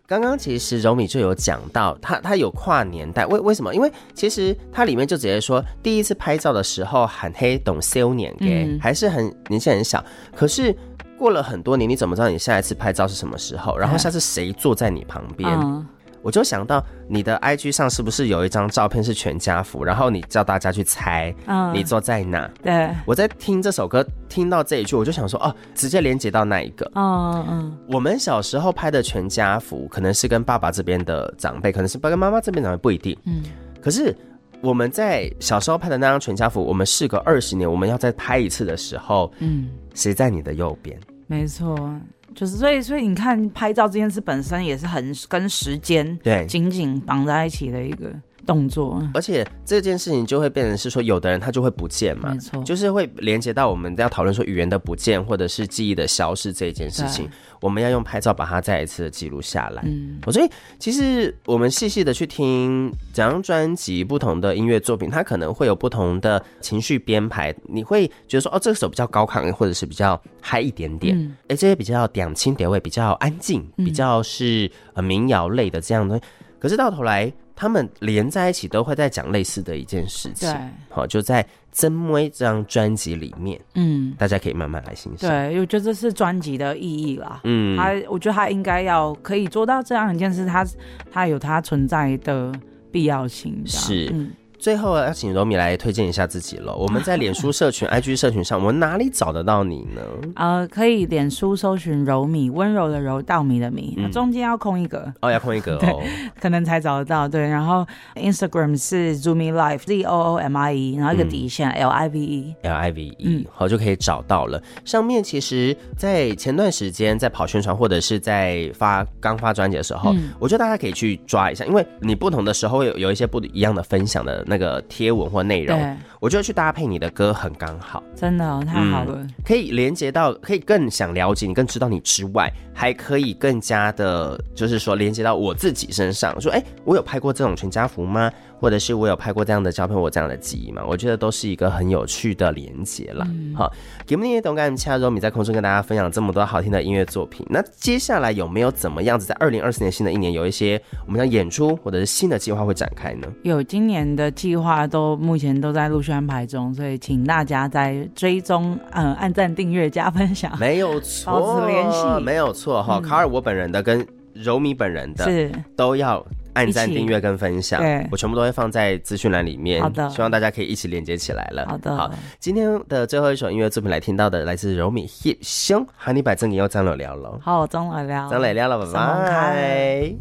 刚刚其实柔米就有讲到，他他有跨年代，为为什么？因为其实它里面就直接说，第一次拍照的时候很黑，懂少年给、嗯，还是很年纪很小，可是。过了很多年，你怎么知道你下一次拍照是什么时候？然后下次谁坐在你旁边？嗯，我就想到你的 IG 上是不是有一张照片是全家福？然后你叫大家去猜，你坐在哪？嗯，对，我在听这首歌，听到这一句，我就想说，哦，直接连接到那一个。嗯嗯，我们小时候拍的全家福，可能是跟爸爸这边的长辈，可能是跟妈妈这边长辈，不一定。嗯，可是我们在小时候拍的那张全家福，我们事隔二十年，我们要再拍一次的时候，嗯，谁在你的右边？没错，就是所以所以你看拍照这件事本身也是很跟时间对紧紧绑在一起的一个。动作，而且这件事情就会变成是说，有的人他就会不见嘛，没错，就是会连接到我们要讨论说语言的不见或者是记忆的消失这一件事情，我们要用拍照把它再一次的记录下来。嗯，所以其实我们细细的去听整张专辑不同的音乐作品，它可能会有不同的情绪编排，你会觉得说，哦，这个首比较高亢，或者是比较嗨一点点，哎、嗯，这些比较点轻点位，比较安静，比较是呃民谣类的这样的，可是到头来。他们连在一起都会在讲类似的一件事情，对，好，就在《真威》这张专辑里面，嗯，大家可以慢慢来欣赏。对，我觉得这是专辑的意义啦，嗯，他，我觉得他应该要可以做到这样一件事，他他有他存在的必要性，是。嗯最后要请柔米来推荐一下自己了。我们在脸书社群、IG 社群上，我们哪里找得到你呢？呃，可以脸书搜寻柔米，温柔的柔，稻米的米，嗯、中间要空一格哦，要空一格 哦，可能才找得到。对，然后 Instagram 是 Zoomy Life，Z O O M I E，然后一个底线、嗯、L I V E，L I V E，嗯，好，就可以找到了。上面其实，在前段时间在跑宣传或者是在发刚发专辑的时候，嗯、我觉得大家可以去抓一下，因为你不同的时候会有有一些不一样的分享的。那个贴文或内容，我觉得去搭配你的歌很刚好，真的、哦、太好了，嗯、可以连接到，可以更想了解你，更知道你之外，还可以更加的，就是说连接到我自己身上，说，哎、欸，我有拍过这种全家福吗？或者是我有拍过这样的照片，我这样的记忆吗，我觉得都是一个很有趣的连接啦。嗯、好，给我们也懂感，恰柔米在空中跟大家分享这么多好听的音乐作品。那接下来有没有怎么样子，在二零二四年新的一年有一些我们的演出或者是新的计划会展开呢？有，今年的计划都目前都在陆续安排中，所以请大家在追踪，嗯，按赞、订阅、加分享，没有错，保持联系，没有错哈。卡尔，我本人的跟柔米本人的是都要。按赞、订阅跟分享，我全部都会放在资讯栏里面。好的，希望大家可以一起连接起来了。好的，好，今天的最后一首音乐作品来听到的，来自柔米 hit 兄，和你摆正经又张磊聊了。好，张磊聊，张磊聊了，拜拜。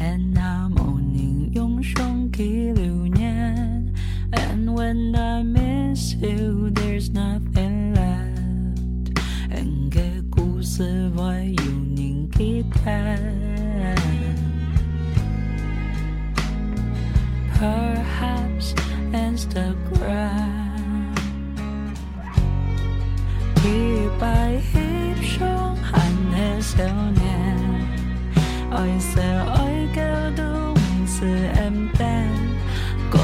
And I'm owning 用胸记留念 And when I miss you, there's nothing left. And 个故事会有人记得 Perhaps Instagram 一百英雄还很少年，爱色爱。是 em tên cô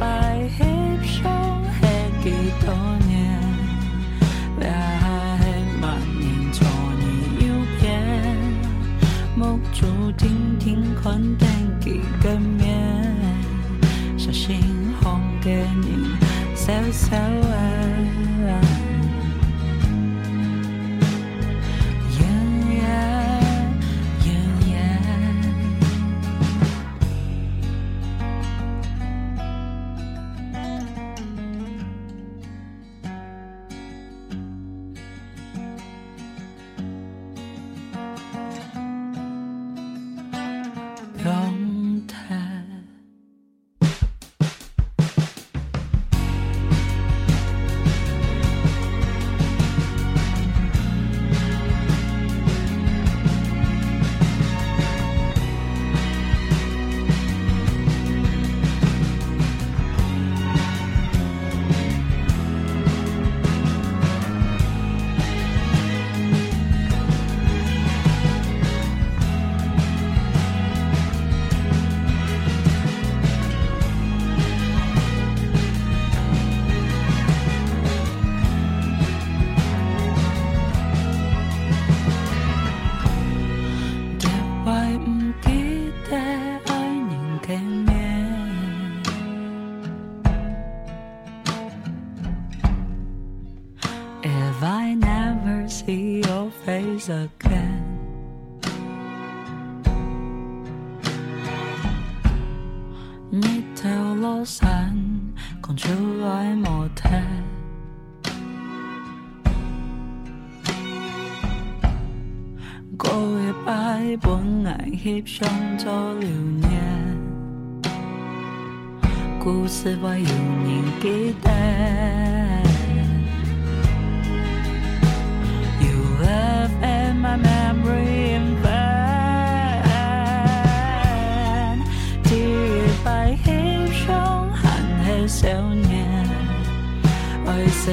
bài hết sống hết 几多年为爱万年做你右边目注定听困天几个面小心红给你笑笑本爱翕相做留念，故事我犹仍记得。You have in my memory in vain，第一摆翕相还是少年，爱说